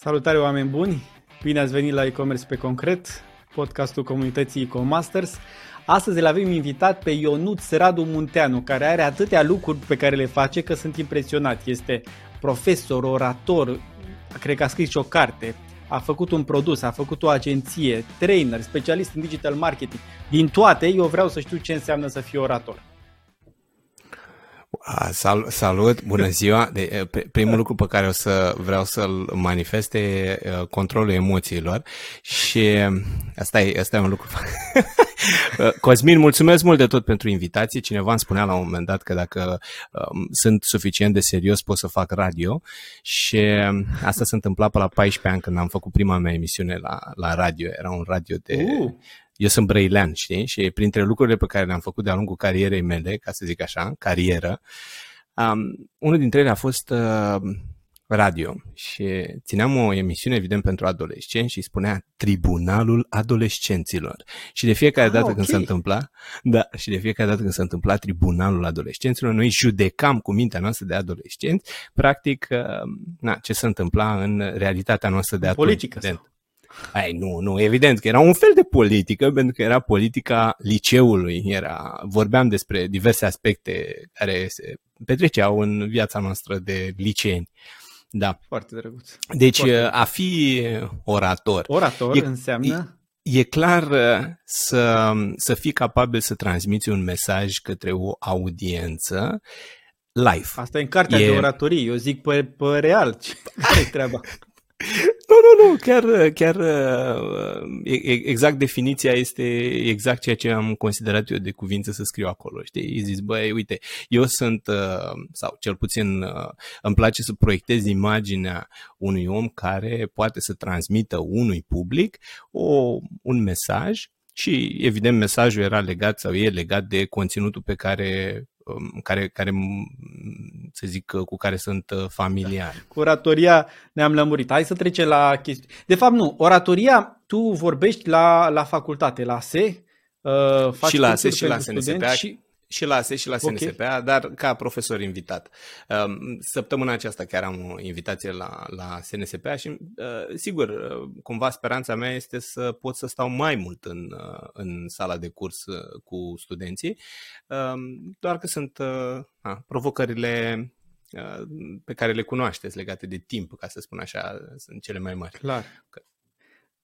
Salutare oameni buni! Bine ați venit la e-commerce pe concret, podcastul comunității e-comasters. Astăzi îl avem invitat pe Ionut Radu Munteanu, care are atâtea lucruri pe care le face că sunt impresionat. Este profesor, orator, cred că a scris și o carte, a făcut un produs, a făcut o agenție, trainer, specialist în digital marketing. Din toate, eu vreau să știu ce înseamnă să fii orator. Sal, salut, bună ziua! De, primul lucru pe care o să vreau să-l manifeste e controlul emoțiilor și asta e, asta e un lucru. Cosmin, mulțumesc mult de tot pentru invitație. Cineva îmi spunea la un moment dat că dacă um, sunt suficient de serios pot să fac radio și asta s-a întâmplat pe la 14 ani când am făcut prima mea emisiune la, la radio. Era un radio de... Uh eu sunt brăilean, știi? Și printre lucrurile pe care le-am făcut de-a lungul carierei mele, ca să zic așa, carieră, um, unul dintre ele a fost uh, radio și țineam o emisiune, evident, pentru adolescenți și spunea Tribunalul Adolescenților. Și de fiecare ah, dată okay. când se întâmpla, da, și de fiecare dată când se întâmpla Tribunalul Adolescenților, noi judecam cu mintea noastră de adolescenți, practic, uh, na, ce se întâmpla în realitatea noastră de atunci. Politică. Sau? Ai, nu, nu, evident că era un fel de politică, pentru că era politica liceului, era, vorbeam despre diverse aspecte care se petreceau în viața noastră de liceeni. Da. Foarte drăguț. Deci Foarte. a fi orator. Orator e, înseamnă? E, e clar uh, să, să fii capabil să transmiți un mesaj către o audiență live. Asta e în cartea e... de oratorie, eu zic pe, pe real. Care e treaba? Nu, nu, nu, chiar, chiar exact definiția este exact ceea ce am considerat eu de cuvință să scriu acolo, știi? Îi zis, băi, uite, eu sunt, sau cel puțin îmi place să proiectez imaginea unui om care poate să transmită unui public o, un mesaj și, evident, mesajul era legat sau e legat de conținutul pe care Um, care, care să zic, cu care sunt uh, familiari. Cu oratoria ne-am lămurit. Hai să trecem la chestii. De fapt, nu. Oratoria, tu vorbești la, la facultate, la SE, uh, faci și la SE și la SNSPA. Și și la ASE și la SNSPA, okay. dar ca profesor invitat. Um, săptămâna aceasta chiar am o invitație la, la SNSPA și, uh, sigur, uh, cumva speranța mea este să pot să stau mai mult în, uh, în sala de curs cu studenții, um, doar că sunt a, provocările pe care le cunoașteți legate de timp, ca să spun așa, sunt cele mai mari. Clar.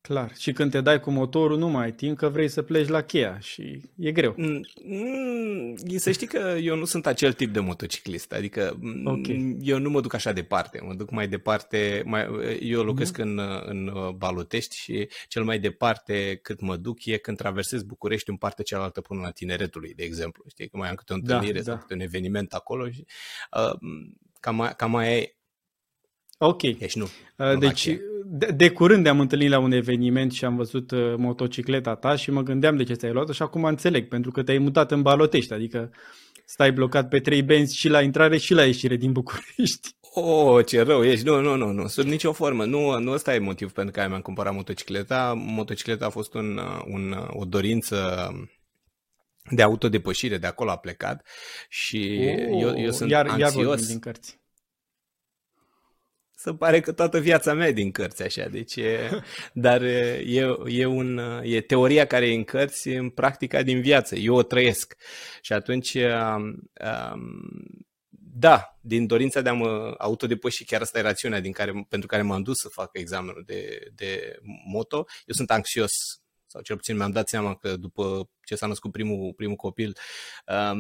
Clar. Și când te dai cu motorul, nu mai ai timp că vrei să pleci la cheia și e greu. Mm, mm, să știi că eu nu sunt acel tip de motociclist. Adică mm, okay. eu nu mă duc așa departe. Mă duc mai departe. Mai, eu locuiesc mm. în, în Balotești și cel mai departe cât mă duc e când traversez București în partea cealaltă până la Tineretului, de exemplu. Știi că mai am câte o da, întâlnire da, sau da. câte un eveniment acolo. Și, uh, cam, cam aia e. Ok. Deci nu. Uh, deci, de, de curând ne-am întâlnit la un eveniment și am văzut uh, motocicleta ta și mă gândeam de ce ți-ai luat-o și acum înțeleg, pentru că te-ai mutat în Balotești, adică stai blocat pe trei benzi și la intrare și la ieșire din București. Oh, ce rău ești. Nu, nu, nu, nu. Sub nicio formă. Nu, nu ăsta e motiv pentru care mi-am cumpărat motocicleta. Motocicleta a fost un, un, o dorință de autodepășire, de acolo a plecat și oh, eu, eu sunt iar, anxios. Iar din cărți se pare că toată viața mea e din cărți așa, deci e, dar e, e, un, e teoria care e în cărți în practica din viață, eu o trăiesc. Și atunci um, da, din dorința de a mă autodepăși, chiar asta e rațiunea din care, pentru care m-am dus să fac examenul de, de moto, eu sunt anxios sau cel puțin mi-am dat seama că după ce s-a născut primul, primul copil um,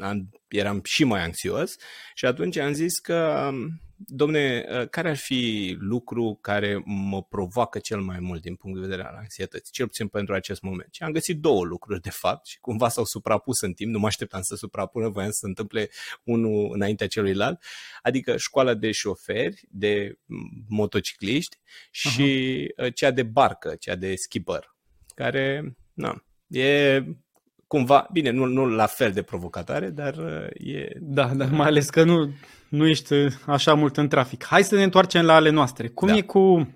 am, eram și mai anxios. Și atunci am zis că um, domne, uh, care ar fi lucru care mă provoacă cel mai mult din punct de vedere al anxietății, cel puțin pentru acest moment? Și am găsit două lucruri, de fapt, și cumva s-au suprapus în timp, nu mă așteptam să suprapună, voiam să se întâmple unul înaintea celuilalt, adică școala de șoferi, de motocicliști și uh-huh. cea de barcă, cea de skipper, care, na, e cumva, bine, nu, nu la fel de provocatoare, dar uh, e... Da, dar mai ales că nu, nu ești așa mult în trafic. Hai să ne întoarcem la ale noastre. Cum da. e cu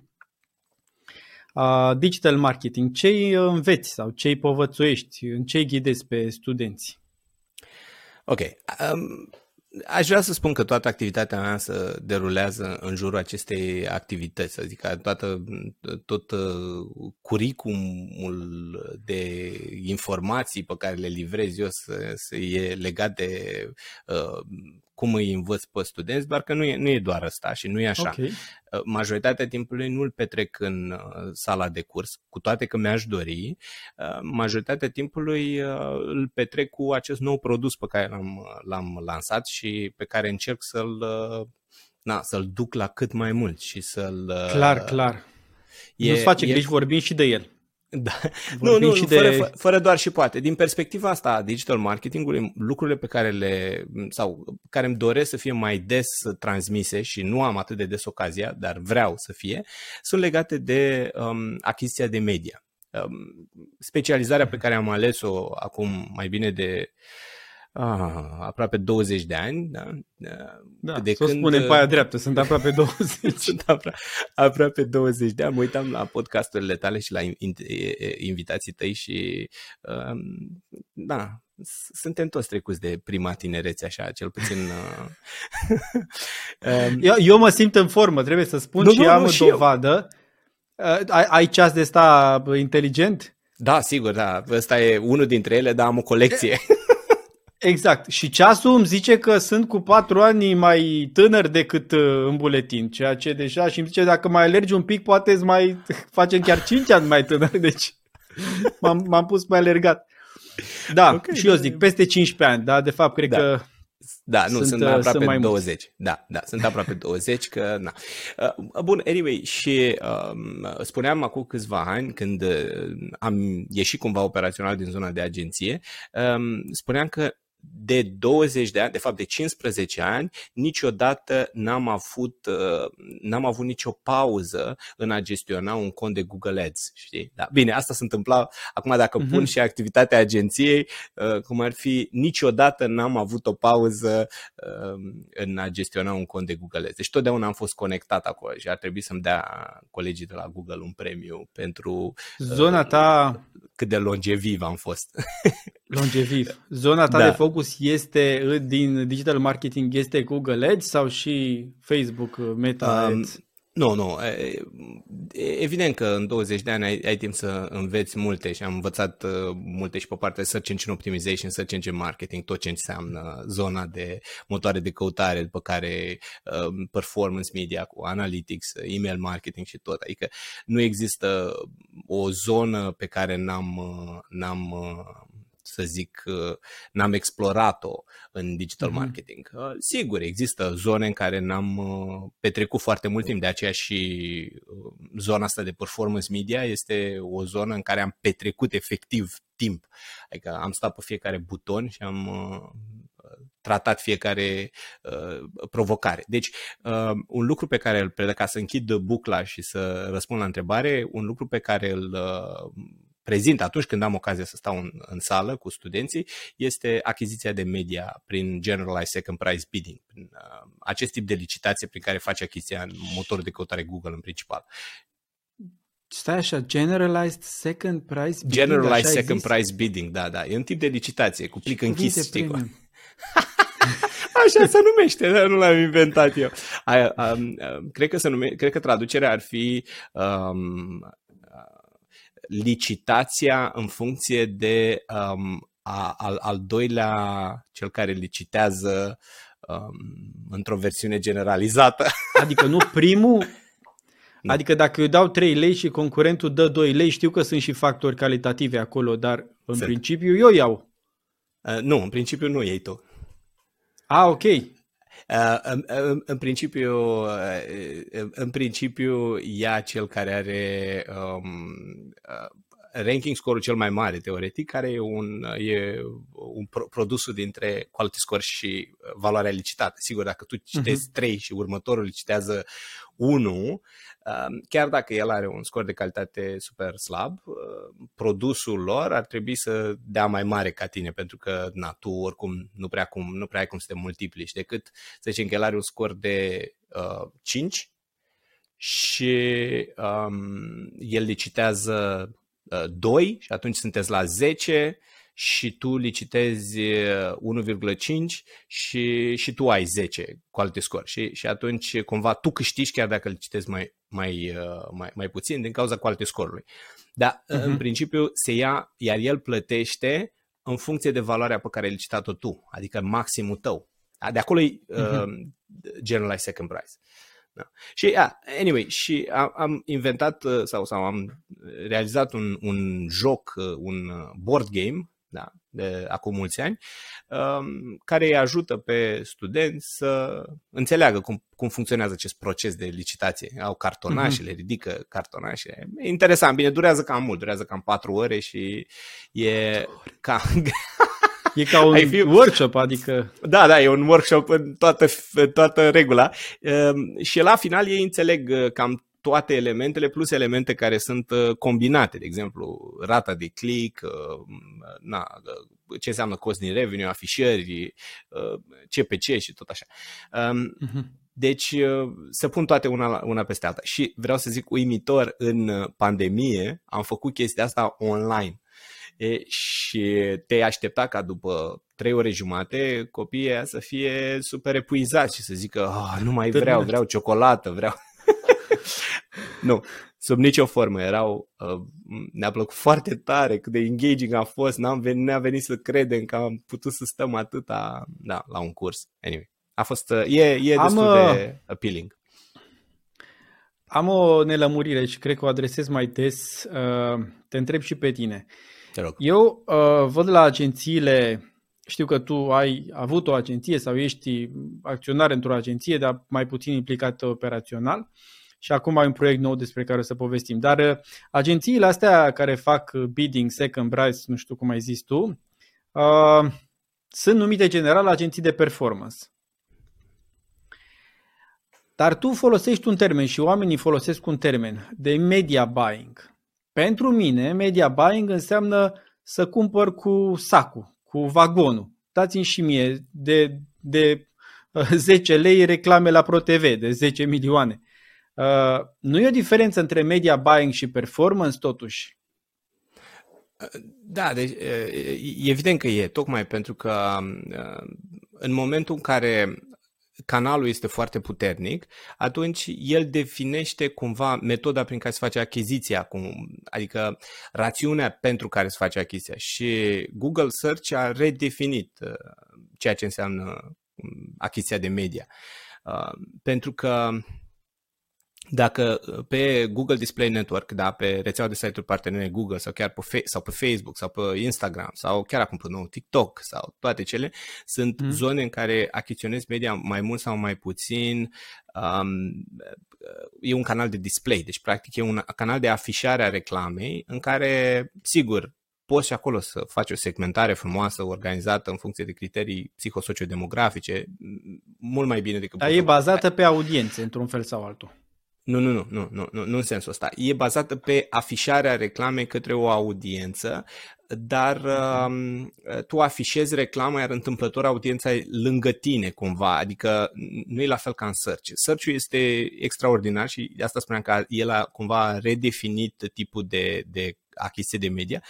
uh, digital marketing? Ce îi înveți sau ce îi povățuiești? În ce îi ghidezi pe studenți? Ok. Um, Aș vrea să spun că toată activitatea mea se derulează în jurul acestei activități, adică toată, tot uh, curicumul de informații pe care le livrez eu să, să e legat de uh, cum îi învăț pe studenți, doar că nu e, nu e doar asta și nu e așa. Okay. Uh, majoritatea timpului nu îl petrec în uh, sala de curs, cu toate că mi-aș dori. Uh, majoritatea timpului îl petrec cu acest nou produs pe care l-am, l-am lansat și pe care încerc să-l, na, să-l duc la cât mai mult și să-l... Clar, clar. E, Nu-ți face e... griji, vorbim și de el. Da. Nu, nu, și fără, de... fără doar și poate. Din perspectiva asta a digital marketingului, lucrurile pe care le, sau care îmi doresc să fie mai des transmise și nu am atât de des ocazia, dar vreau să fie, sunt legate de um, achiziția de media. Um, specializarea pe care am ales-o acum mai bine de ah, aproape 20 de ani. Da? Da, de să când... spunem pe aia dreaptă, sunt aproape 20. sunt apro- aproape 20 de ani. Mă uitam la podcasturile tale și la invitații tăi și uh, da, suntem toți trecuți de prima tinerețe, așa, cel puțin. Uh, eu, eu mă simt în formă, trebuie să spun nu, și nu, am o dovadă. Uh, ai, ai ceas de sta inteligent? Da, sigur, da. Ăsta e unul dintre ele, dar am o colecție. Exact. Și ceasul îmi zice că sunt cu patru ani mai tânăr decât uh, în buletin, ceea ce deja și îmi zice dacă mai alergi un pic, poate îți mai facem chiar cinci ani mai tânăr, deci m-am, m-am pus mai alergat. Da, okay, și eu zic, peste 15 ani, da, de fapt, cred da. că da, nu, sunt, sunt uh, aproape sunt mai 20. Mulți. Da, da, sunt aproape 20, că na. Uh, bun, anyway, și um, spuneam acum câțiva ani, când am ieșit cumva operațional din zona de agenție, um, spuneam că de 20 de ani, de fapt de 15 ani, niciodată n-am avut, uh, n-am avut nicio pauză în a gestiona un cont de Google Ads. Știi? Da. Bine, asta se întâmpla, acum dacă uh-huh. pun și activitatea agenției, uh, cum ar fi, niciodată n-am avut o pauză uh, în a gestiona un cont de Google Ads. Deci totdeauna am fost conectat acolo și ar trebui să-mi dea colegii de la Google un premiu pentru zona ta cât de longeviv am fost. Longeviv. Zona ta da. de focus este din digital marketing, este Google Ads sau și Facebook, Meta Ads? Um, nu, nu. Evident că în 20 de ani ai, ai timp să înveți multe și am învățat uh, multe și pe partea de search engine optimization, search engine marketing, tot ce înseamnă zona de motoare de căutare, după care uh, performance media cu analytics, email marketing și tot. Adică nu există o zonă pe care n-am, uh, n-am să zic, uh, n-am explorat-o în digital mm-hmm. marketing. Uh, sigur, există zone în care n-am uh, petrecut foarte mult timp, de aceea și zona asta de performance media este o zonă în care am petrecut efectiv timp. Adică am stat pe fiecare buton și am tratat fiecare uh, provocare. Deci, uh, un lucru pe care îl, ca să închid bucla și să răspund la întrebare, un lucru pe care îl uh, prezint atunci când am ocazia să stau în, în sală cu studenții este achiziția de media prin Generalized Second Price Bidding, prin uh, acest tip de licitație prin care face achiziția în motorul de căutare Google în principal. Stai așa, Generalized Second Price Bidding? Generalized Second exist? Price Bidding, da, da. E un tip de licitație cu plic închis, știi Așa se numește, dar nu l-am inventat eu. A, a, a, cred, că se nume, cred că traducerea ar fi um, licitația în funcție de um, a, al, al doilea, cel care licitează um, într-o versiune generalizată. Adică nu primul, nu. Adică dacă eu dau 3 lei și concurentul dă 2 lei, știu că sunt și factori calitative acolo, dar în sunt. principiu eu iau. Uh, nu, în principiu nu iei tu. Ah, ok. Uh, în, în, în, principiu, uh, în principiu, ia cel care are um, uh, ranking score-ul cel mai mare, teoretic, care e un, e un pro- produsul dintre quality score și valoarea licitată. Sigur, dacă tu citezi uh-huh. 3 și următorul licitează 1, chiar dacă el are un scor de calitate super slab, produsul lor ar trebui să dea mai mare ca tine, pentru că na, tu oricum nu prea, cum, nu prea ai cum să te multiplici, decât să zicem că el are un scor de uh, 5 și um, el licitează uh, 2 și atunci sunteți la 10 și tu licitezi 1,5 și, și tu ai 10 quality score și, și atunci cumva tu câștigi chiar dacă licitezi mai, mai, mai, mai puțin din cauza quality score-ului. Dar uh-huh. în mhm. principiu se ia, iar el plătește în funcție de valoarea pe care ai licitat-o tu, adică maximul tău. De acolo e uh-huh. uh, generalized second price. Da. Și, yeah, anyway, și am, am inventat uh, sau, sau am realizat un, un joc, uh, un uh, board game, da, de acum mulți ani, um, care îi ajută pe studenți să înțeleagă cum, cum funcționează acest proces de licitație. Au cartonașele, mm-hmm. ridică cartonașele. E interesant, bine, durează cam mult, durează cam patru ore și e ca... E ca un fi... workshop, adică... Da, da, e un workshop în toată, toată regula. Um, și la final ei înțeleg uh, cam toate elementele plus elemente care sunt uh, combinate, de exemplu, rata de click, uh, na, ce înseamnă cost din revenue, afișări, CPC și tot așa. Uh-huh. Deci să pun toate una, una peste alta. Și vreau să zic uimitor, în pandemie am făcut chestia asta online. E, și te aștepta ca după trei ore jumate copiii să fie super epuizați și să zică oh, nu mai vreau, vreau ciocolată, vreau... nu, sub nicio formă. Erau, uh, ne-a plăcut foarte tare cât de engaging a fost. N-am venit, ne-a venit să credem că am putut să stăm atâta da, la un curs. Anyway, a fost, uh, e, e am, destul uh, de appealing. Am o nelămurire și cred că o adresez mai des. Uh, te întreb și pe tine. Te rog. Eu uh, văd la agențiile știu că tu ai avut o agenție sau ești acționar într-o agenție, dar mai puțin implicat operațional și acum ai un proiect nou despre care o să povestim. Dar uh, agențiile astea care fac bidding, second price, nu știu cum ai zis tu, uh, sunt numite general agenții de performance. Dar tu folosești un termen și oamenii folosesc un termen de media buying. Pentru mine, media buying înseamnă să cumpăr cu sacul, cu vagonul. Dați-mi și mie de, de 10 uh, lei reclame la ProTV, de 10 milioane. Uh, nu e o diferență între media buying și performance, totuși? Da, deci, e evident că e, tocmai pentru că uh, în momentul în care canalul este foarte puternic, atunci el definește cumva metoda prin care se face achiziția, adică rațiunea pentru care se face achiziția. Și Google Search a redefinit uh, ceea ce înseamnă um, achiziția de media. Uh, pentru că dacă uh, pe Google Display Network, da, pe rețeaua de site-uri partenere Google sau chiar pe, sau pe Facebook sau pe Instagram sau chiar acum pe nou TikTok sau toate cele, sunt mm. zone în care achiziționezi media mai mult sau mai puțin. Um, e un canal de display, deci practic e un canal de afișare a reclamei în care, sigur, poți și acolo să faci o segmentare frumoasă, organizată în funcție de criterii psihosociodemografice, mult mai bine decât... Dar e bazată pe audiențe, într-un fel sau altul. Nu, nu, nu, nu, nu, nu, nu în sensul ăsta. E bazată pe afișarea reclamei către o audiență, dar uh, tu afișezi reclama, iar întâmplător audiența e lângă tine cumva, adică nu e la fel ca în search. search este extraordinar și de asta spuneam că el a cumva redefinit tipul de, de achiziție de media,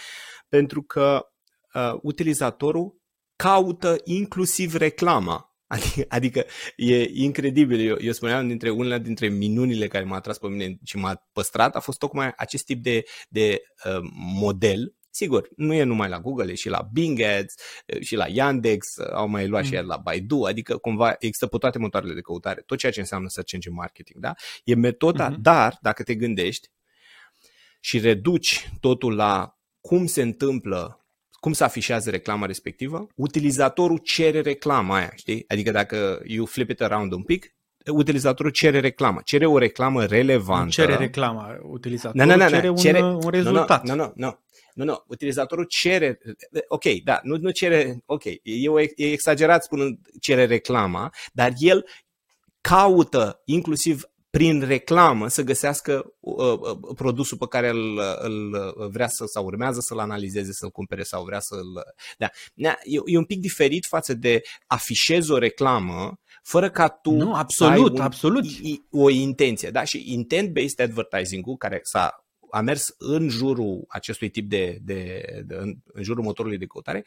pentru că uh, utilizatorul caută inclusiv reclama Adică, adică e incredibil. Eu, eu spuneam dintre unele dintre minunile care m-a atras pe mine și m-a păstrat a fost tocmai acest tip de, de uh, model Sigur, nu e numai la Google, e și la Bing Ads, și la Yandex, au mai luat mm. și la Baidu, adică cumva există pe toate motoarele de căutare, tot ceea ce înseamnă search engine marketing, da? E metoda, mm-hmm. dar dacă te gândești și reduci totul la cum se întâmplă cum se afișează reclama respectivă? Utilizatorul cere reclama aia, știi? Adică dacă you flip it around un pic, utilizatorul cere reclamă, cere o reclamă relevantă. Nu cere reclama, utilizatorul no, no, no, cere, un, cere un rezultat. Nu, nu, nu. Nu, nu, utilizatorul cere, ok, da, nu, nu cere, ok, e, e exagerat spunând cere reclama, dar el caută inclusiv prin reclamă să găsească uh, uh, produsul pe care îl, îl vrea să sau urmează să-l analizeze, să-l cumpere sau vrea să-l... Da. E, e un pic diferit față de afișezi o reclamă fără ca tu nu, absolut, ai un, absolut. o intenție. Da? Și intent-based advertising-ul care s-a a mers în jurul acestui tip de, de, de în, în jurul motorului de căutare,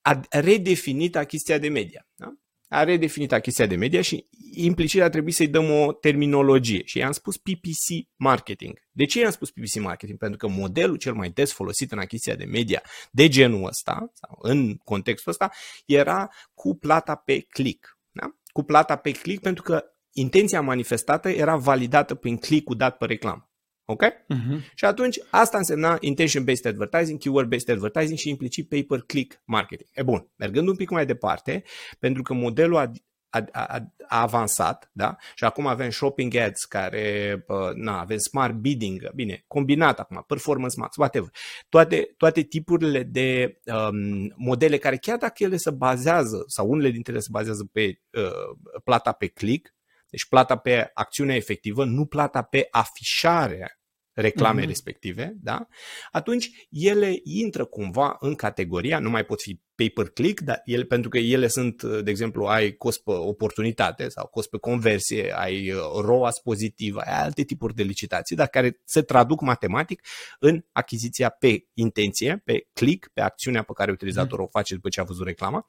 a redefinit achiziția de media. Da? A redefinit achiziția de media și implicit a trebuit să-i dăm o terminologie și i-am spus PPC marketing. De ce i-am spus PPC marketing? Pentru că modelul cel mai des folosit în achiziția de media de genul ăsta, sau în contextul ăsta, era cu plata pe click. Da? Cu plata pe click pentru că intenția manifestată era validată prin click-ul dat pe reclamă. Ok? Uh-huh. Și atunci asta însemna intention-based advertising, keyword-based advertising și implicit pay-per-click marketing. E bun, mergând un pic mai departe, pentru că modelul a, a, a, a avansat, da? Și acum avem shopping ads care, na, avem smart bidding, bine, combinat acum, performance max, whatever. Toate, toate tipurile de um, modele care chiar dacă ele se bazează, sau unele dintre ele se bazează pe uh, plata pe click, deci plata pe acțiunea efectivă, nu plata pe afișarea reclamei mm-hmm. respective, da? atunci ele intră cumva în categoria, nu mai pot fi pay-per-click, dar ele, pentru că ele sunt, de exemplu, ai cost pe oportunitate sau cost pe conversie, ai uh, ROAS pozitiv, ai alte tipuri de licitații, dar care se traduc matematic în achiziția pe intenție, pe click, pe acțiunea pe care utilizatorul o face după ce a văzut reclama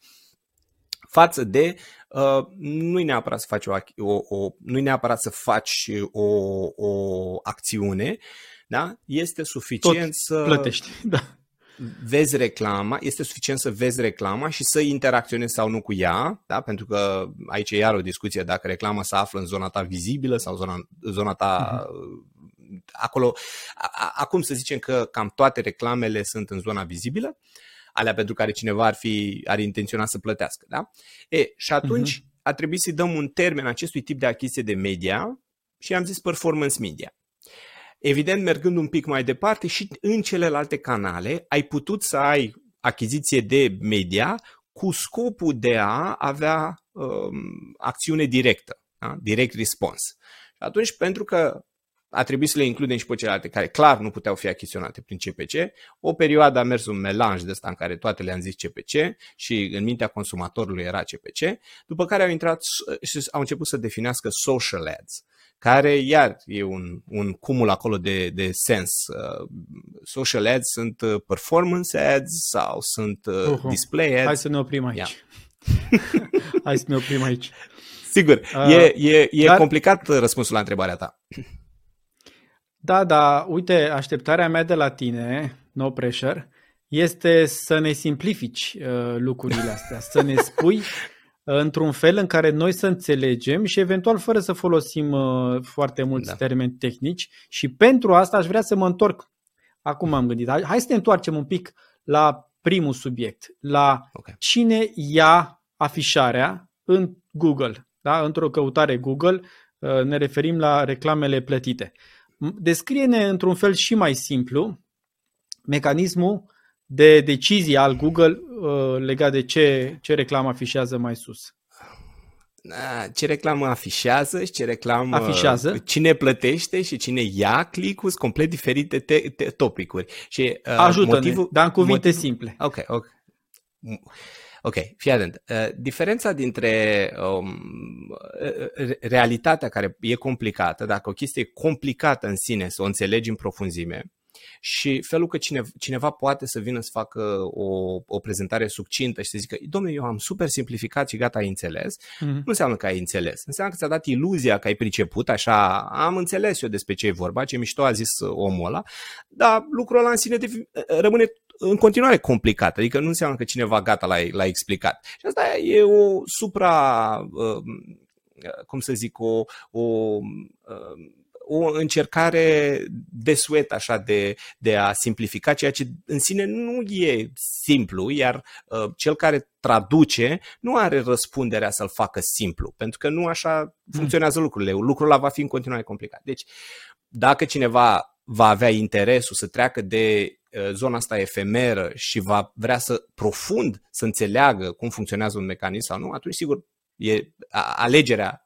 față de uh, nu-i neapărat să faci o, o, o nu neapărat să faci o, o acțiune, da? Este suficient Tot să plătești, da. Vezi reclama, este suficient să vezi reclama și să interacționezi sau nu cu ea, da? pentru că aici e iar o discuție dacă reclama se află în zona ta vizibilă sau zona, zona ta uh-huh. acolo. Acum să zicem că cam toate reclamele sunt în zona vizibilă, alea pentru care cineva ar fi ar intenționa să plătească. Da? E, și atunci uh-huh. a trebuit să-i dăm un termen acestui tip de achiziție de media și am zis performance media. Evident, mergând un pic mai departe și în celelalte canale, ai putut să ai achiziție de media cu scopul de a avea um, acțiune directă, da? direct response. Și atunci, pentru că a trebuit să le includem și pe celelalte care clar nu puteau fi achiziționate prin CPC. O perioadă a mers un melanj de ăsta în care toate le-am zis CPC și în mintea consumatorului era CPC, după care au intrat și au început să definească social ads, care iar e un, un cumul acolo de, de sens. Uh, social ads sunt uh, performance ads sau sunt uh, uh-huh. display ads. Hai să ne oprim aici. Yeah. Hai să ne oprim aici. Sigur, uh, e, e, e dar... complicat răspunsul la întrebarea ta. Da, da, uite, așteptarea mea de la tine, no pressure, este să ne simplifici uh, lucrurile astea, să ne spui uh, într-un fel în care noi să înțelegem și eventual fără să folosim uh, foarte mulți da. termeni tehnici și pentru asta aș vrea să mă întorc. Acum am gândit, hai să ne întoarcem un pic la primul subiect, la okay. cine ia afișarea în Google. Da? Într-o căutare Google uh, ne referim la reclamele plătite. Descrie-ne într-un fel și mai simplu mecanismul de decizie al Google uh, legat de ce, ce reclamă afișează mai sus. Da, ce reclamă afișează și ce reclamă afișează. cine plătește și cine ia click sunt complet diferite te- te- topicuri. Și, uh, Ajută-ne, motivul, dar în cuvinte motivul, simple. Ok, ok. Ok, fii atent. Uh, diferența dintre um, realitatea care e complicată, dacă o chestie e complicată în sine, să o înțelegi în profunzime, și felul că cine, cineva poate să vină să facă o, o prezentare succintă și să zică, domnule, eu am super simplificat și gata, ai înțeles, mm-hmm. nu înseamnă că ai înțeles. Înseamnă că ți-a dat iluzia că ai priceput, așa, am înțeles eu despre ce e vorba, ce mișto a zis omul ăla, dar lucrul ăla în sine rămâne în continuare complicat, adică nu înseamnă că cineva gata l-a, l-a explicat. Și asta e o supra, uh, cum să zic, o, o uh, o încercare de suet așa de, de a simplifica ceea ce în sine nu e simplu, iar uh, cel care traduce nu are răspunderea să-l facă simplu, pentru că nu așa funcționează lucrurile. Lucrul ăla va fi în continuare complicat. Deci, dacă cineva va avea interesul să treacă de uh, zona asta efemeră și va vrea să profund să înțeleagă cum funcționează un mecanism sau nu, atunci sigur E alegerea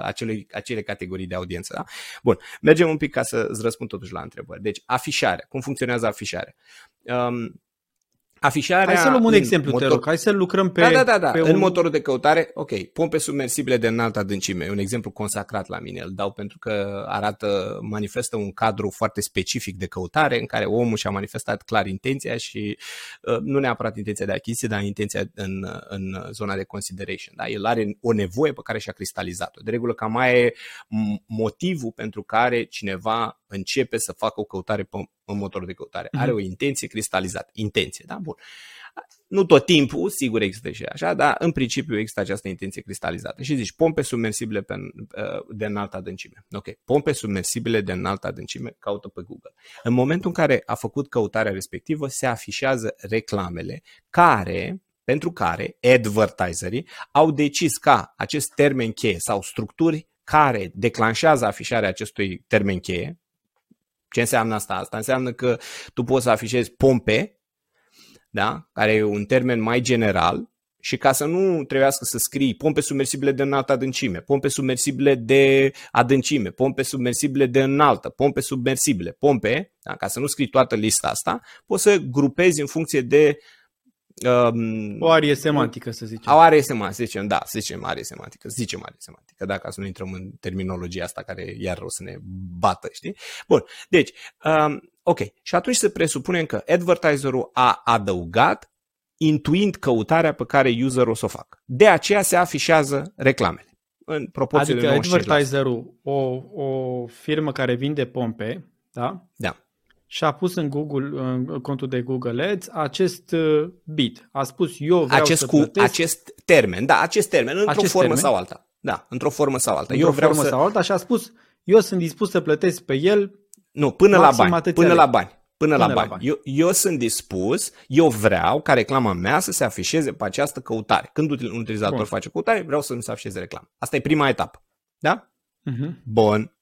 acelui, acelei categorii de audiență. Da? Bun, mergem un pic ca să îți răspund totuși la întrebări. Deci, afișarea. Cum funcționează afișarea? Um, Afișarea Hai să luăm un exemplu, motor... te rog. Hai să lucrăm pe... Da, da, da. da. Pe în un... motorul de căutare, ok, pompe submersibile de înaltă adâncime. E un exemplu consacrat la mine. Îl dau pentru că arată, manifestă un cadru foarte specific de căutare în care omul și-a manifestat clar intenția și uh, nu neapărat intenția de achiziție, dar intenția în, în zona de consideration. Da? El are o nevoie pe care și-a cristalizat-o. De regulă, cam mai e motivul pentru care cineva începe să facă o căutare pe în motorul de căutare. Are mhm. o intenție cristalizată. Intenție, da? Bun. Nu tot timpul, sigur există și așa, dar în principiu există această intenție cristalizată. Și zici, pompe submersibile pe, uh, de înaltă adâncime. Ok, pompe submersibile de înaltă adâncime, caută pe Google. În momentul în care a făcut căutarea respectivă, se afișează reclamele care pentru care advertiserii au decis ca acest termen cheie sau structuri care declanșează afișarea acestui termen cheie, ce înseamnă asta? Asta înseamnă că tu poți să afișezi pompe, da? care e un termen mai general, și ca să nu trebuiască să scrii pompe submersibile de înaltă adâncime, pompe submersibile de adâncime, pompe submersibile de înaltă, pompe submersibile, pompe, da? ca să nu scrii toată lista asta, poți să grupezi în funcție de Um, o arie semantică, să zicem. O arie semantică, să zicem, da, să zicem arie semantică, să zicem arie semantică, dacă să nu intrăm în terminologia asta care iar o să ne bată, știi? Bun, deci, um, ok, și atunci să presupunem că advertiserul a adăugat intuind căutarea pe care userul o să o facă. De aceea se afișează reclamele în proporție adică de advertiserul, o, o firmă care vinde pompe, da? Da și a pus în Google, în contul de Google Ads acest uh, bit. A spus eu vreau acest să cu plătesc... acest termen, da, acest termen, într-o acest formă termen, sau alta. Da, într-o formă sau alta. Într-o eu vreau formă să... sau alta și a spus eu sunt dispus să plătesc pe el Nu, până la bani, până la bani. Până, până la, bani. la bani. Eu, eu sunt dispus, eu vreau ca reclama mea să se afișeze pe această căutare. Când un utilizator Bun. face căutare, vreau să mi se afișeze reclama. Asta e prima etapă. Da? Uh-huh. Bun.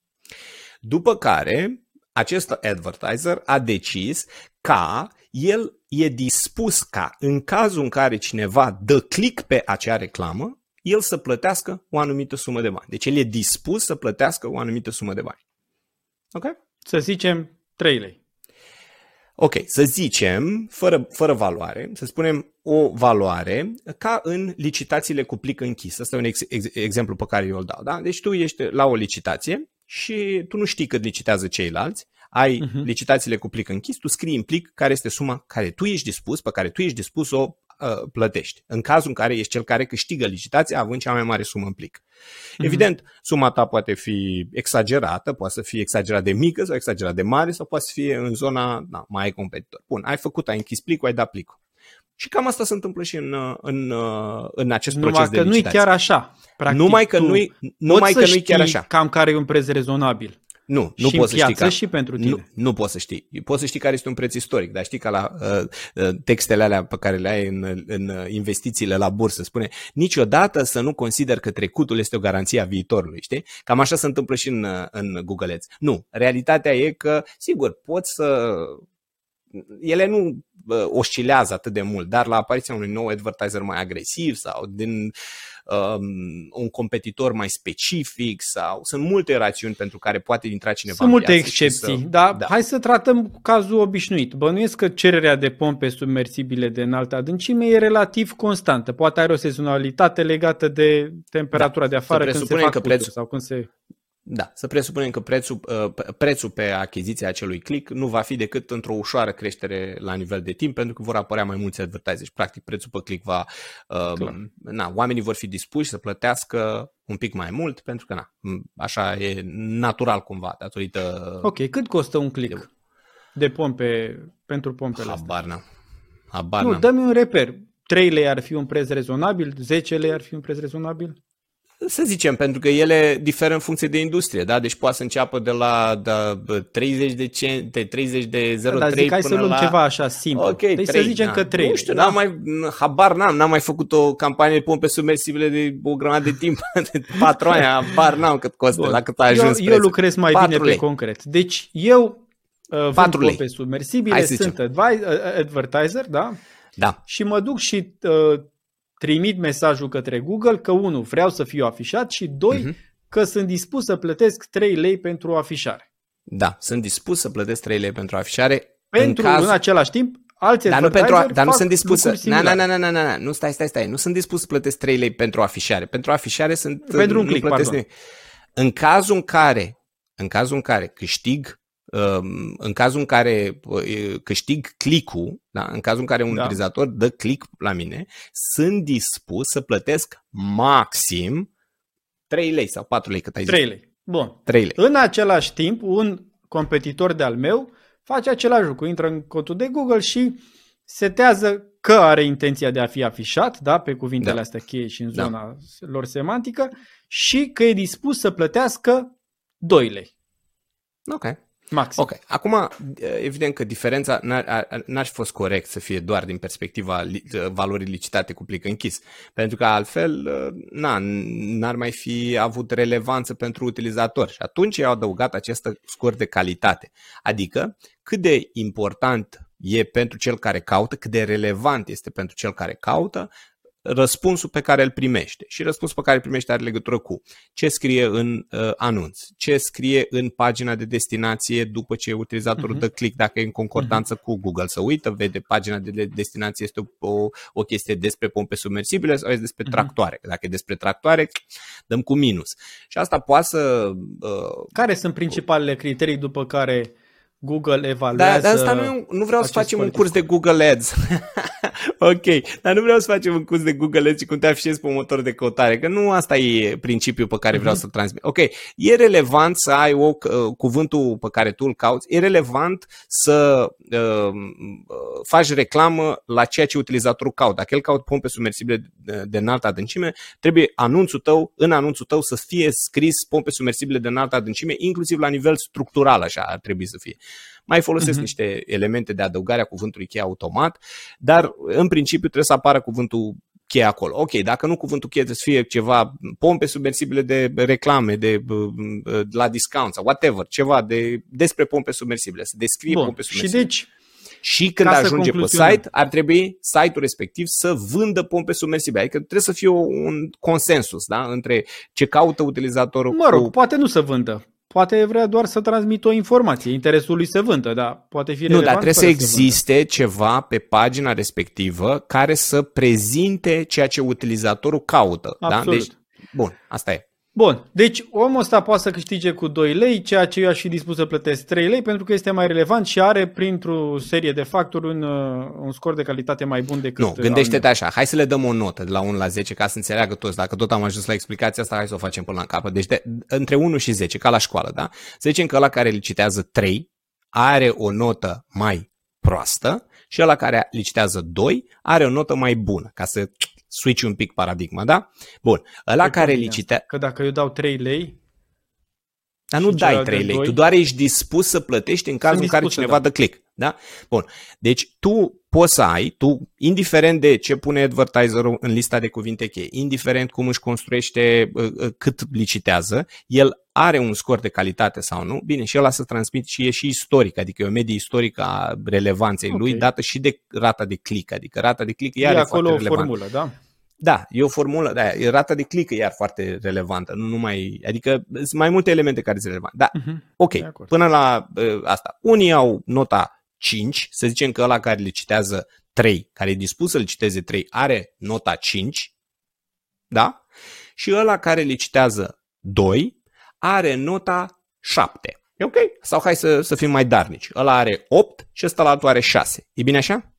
După care, acest advertiser a decis ca el e dispus ca în cazul în care cineva dă click pe acea reclamă, el să plătească o anumită sumă de bani. Deci el e dispus să plătească o anumită sumă de bani. Ok? Să zicem 3 lei. Ok, să zicem, fără, fără valoare, să spunem o valoare ca în licitațiile cu plic închis. Asta e un ex, ex, exemplu pe care eu îl dau. Da? Deci tu ești la o licitație și tu nu știi cât licitează ceilalți, ai uh-huh. licitațiile cu plic închis, tu scrii în plic care este suma care tu ești dispus, pe care tu ești dispus să o uh, plătești. În cazul în care ești cel care câștigă licitația având cea mai mare sumă în plic. Uh-huh. Evident, suma ta poate fi exagerată, poate să fie exagerat de mică sau exagerat de mare sau poate să fie în zona, na, mai ai competitor. Bun, ai făcut, ai închis plicul, ai dat plicul. Și cam asta se întâmplă și în, în, în acest numai proces că de licitație. nu-i chiar așa. Practic, numai că nu-i, numai că nu-i chiar așa. cam care e un preț rezonabil. Nu, nu poți să știi. Ca, și pentru tine. Nu, nu poți să știi. Poți să știi care este un preț istoric, dar știi că la uh, uh, textele alea pe care le ai în, în investițiile la bursă spune niciodată să nu consider că trecutul este o garanție a viitorului, știi? Cam așa se întâmplă și în, în Google Ads. Nu, realitatea e că, sigur, poți să ele nu uh, oscilează atât de mult, dar la apariția unui nou advertiser mai agresiv sau din um, un competitor mai specific sau sunt multe rațiuni pentru care poate intra cineva Sunt multe excepții, să, dar da. hai să tratăm cazul obișnuit. Bănuiesc că cererea de pompe submersibile de înaltă adâncime e relativ constantă. Poate are o sezonalitate legată de temperatura da. de afară când se fac că prețul, sau când se da, să presupunem că prețul, uh, prețul pe achiziția acelui click nu va fi decât într-o ușoară creștere la nivel de timp, pentru că vor apărea mai mulți advertiseri. Practic, prețul pe click va... Uh, na, oamenii vor fi dispuși să plătească un pic mai mult, pentru că, na, așa e natural cumva, datorită... Ok, cât costă un click de, de pompe, pentru pompele Habar astea? Habar Nu, dă-mi un reper. 3 lei ar fi un preț rezonabil, 10 lei ar fi un preț rezonabil? Să zicem, pentru că ele diferă în funcție de industrie, da? Deci poate să înceapă de la da, 30 de, cent, de 30 de 0,3 da, zic, hai până să luăm la... ceva așa simplu. Ok, deci 3, să zicem da. că 3. Nu știu, da? n-am mai, habar n-am, n-am mai făcut o campanie de pompe submersibile de o grămadă de timp, de patru ani, habar n-am cât costă, Bun. la cât a ajuns Eu, eu lucrez mai bine lei. pe concret. Deci eu uh, vând pompe submersibile, sunt advertiser, da? Da. Și mă duc și uh, trimit mesajul către Google că, unu, vreau să fiu afișat și, doi, uh-huh. că sunt dispus să plătesc 3 lei pentru afișare. Da, sunt dispus să plătesc 3 lei pentru afișare. Pentru, în, caz... în același timp, alți dar nu, pentru a, dar nu fac sunt dispus să... lucruri Na, na, similare. na, na, na, na, nu, stai, stai, stai. Nu sunt dispus să plătesc 3 lei pentru afișare. Pentru afișare sunt... Pentru un nu click, plătesc pardon. nimic. În cazul în care, în cazul în care câștig um, în cazul în care uh, câștig click-ul, da? în cazul în care un Da. utilizator dă click la mine, sunt dispus să plătesc maxim 3 lei sau 4 lei cât ai zis. 3 lei. Bun. 3 lei. În același timp, un competitor de-al meu face același lucru. Intră în contul de Google și setează că are intenția de a fi afișat, da, pe cuvintele Da. astea cheie și în Da. zona lor semantică și că e dispus să plătească 2 lei. Ok. Maxim. Ok. Acum, evident că diferența n-ar, ar- n-ar fi fost corect să fie doar din perspectiva li, valorii licitate cu plic închis. Pentru că altfel, na, n-ar mai fi avut relevanță pentru utilizator. Și atunci au adăugat acest scor de calitate. Adică, cât de important e pentru cel care caută, cât de relevant este pentru cel care caută, răspunsul pe care îl primește. Și răspunsul pe care îl primește are legătură cu ce scrie în uh, anunț, ce scrie în pagina de destinație după ce utilizatorul Mhm. dă click, dacă e în concordanță cu Google. Să uită, vede pagina de destinație este o, o, o chestie despre pompe submersibile sau este despre Mhm. tractoare. Dacă e despre tractoare, dăm cu minus. Și asta poate să... Uh, Care sunt principalele criterii după care Google dar, evaluează... dar asta nu, e un- nu vreau să acest facem un politic curs de Google Ads. ok, dar nu vreau să facem un curs de Google Ads și cum te afișezi pe un motor de căutare, că nu asta e principiul pe care vreau Mhm. să-l transmit. Ok, e relevant să ai o, uh, cuvântul pe care tu îl cauți, e relevant să uh, uh, faci reclamă la ceea ce utilizatorul caută. Dacă el caută pompe submersibile de, de înaltă adâncime, trebuie anunțul tău, în anunțul tău să fie scris pompe submersibile de înaltă adâncime, inclusiv la nivel structural, așa ar trebui să fie. Mai folosesc Mhm. niște elemente de adăugare a cuvântului cheie automat, dar în principiu trebuie să apară cuvântul cheie acolo. Ok, dacă nu cuvântul cheie trebuie să fie ceva, pompe submersibile de reclame, de, de la discount sau whatever, ceva de, despre pompe submersibile, să descrie Bun. pompe Și submersibile. deci, Și când Ca să ajunge pe concluzionăm. site, ar trebui site-ul respectiv să vândă pompe submersibile. Adică trebuie să fie o- un consensus da? între ce caută utilizatorul mă rog, cu... poate nu să vândă. Poate vrea doar să transmită o informație. Interesul lui să vândă, dar poate fi Nu, relevant dar trebuie să fără vândă. existe ceva pe pagina respectivă care să prezinte ceea ce utilizatorul caută. Da? Absolut. Deci, bun, asta e. Bun, deci omul ăsta poate să câștige cu 2 lei, ceea ce eu aș fi dispus să plătesc 3 lei, pentru că este mai relevant și are, printr-o serie de factori, un, uh, un scor de calitate mai bun decât Nu, al gândește-te meu. așa, hai să le dăm o notă de la 1 la 10 ca să înțeleagă toți. Dacă tot am ajuns la explicația asta, hai să o facem până la capăt. Deci de, între 1 și 10, ca la școală, da? Să zicem că ăla care licitează 3 are o notă mai proastă și ăla care licitează 2 are o notă mai bună, ca să switch un pic paradigma, da? Bun, ăla Pe care bine licitează... Că dacă eu dau 3 lei, Dar nu Și dai celălalt 3 de lei, doi? tu doar ești dispus să plătești în cazul în care dispus să cineva dau. dă click. Da? Bun. Deci tu poți să ai, tu, indiferent de ce pune advertiserul în lista de cuvinte cheie, indiferent cum își construiește, uh, uh, cât licitează, el are un scor de calitate sau nu, bine, și ăla să transmit și e și istoric, adică e o medie istorică a relevanței Ok. lui, dată și de rata de click, adică rata de click e iar e acolo foarte o relevantă. formulă, da? Da, e o formulă, da, e rata de click e iar foarte relevantă, nu numai, adică sunt mai multe elemente care sunt relevante. Da, Mhm. ok, De acord. până la uh, asta. Unii au nota 5, să zicem că ăla care le citează 3, care e dispus să le citeze 3, are nota 5, da? Și ăla care le citează 2 are nota 7. E ok? Sau hai să, să fim mai darnici. Ăla are 8 și ăsta la altul are 6. E bine așa?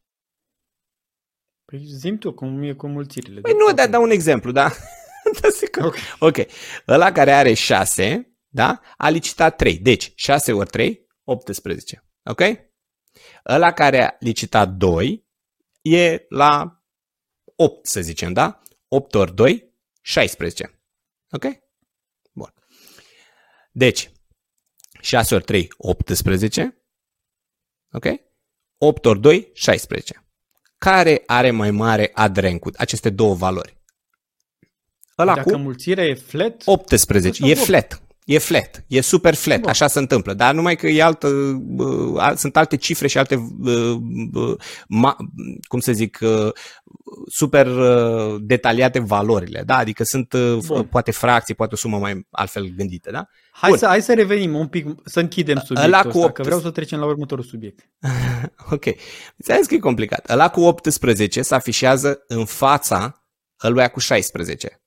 Păi zim tu cum e cu mulțirile. Păi nu, dar dau un exemplu, da? Da, sigur. Ok. ok. Ăla care are 6, da? A licitat 3. Deci 6 ori 3, 18. Ok? Ăla care a licitat 2 e la 8, să zicem, da? 8 ori 2, 16. Ok? Bun. Deci, 6 ori 3, 18. Ok? 8 ori 2, 16. Care are mai mare ad rank aceste două valori? Ăla Dacă cu mulțirea e flat, 18. Asta E vor. flat. E flat, e super flat, Bun. așa se întâmplă, dar numai că e altă, uh, sunt alte cifre și alte, uh, uh, ma, cum să zic, uh, super uh, detaliate valorile, da? Adică sunt Bun. poate fracții, poate o sumă mai altfel gândită, da? Hai să, hai să revenim un pic, să închidem subiectul Ăla cu ăsta, că vreau să trecem la următorul subiect. ok, înțeles că e complicat. Ăla cu 18 se afișează în fața ăluia cu 16.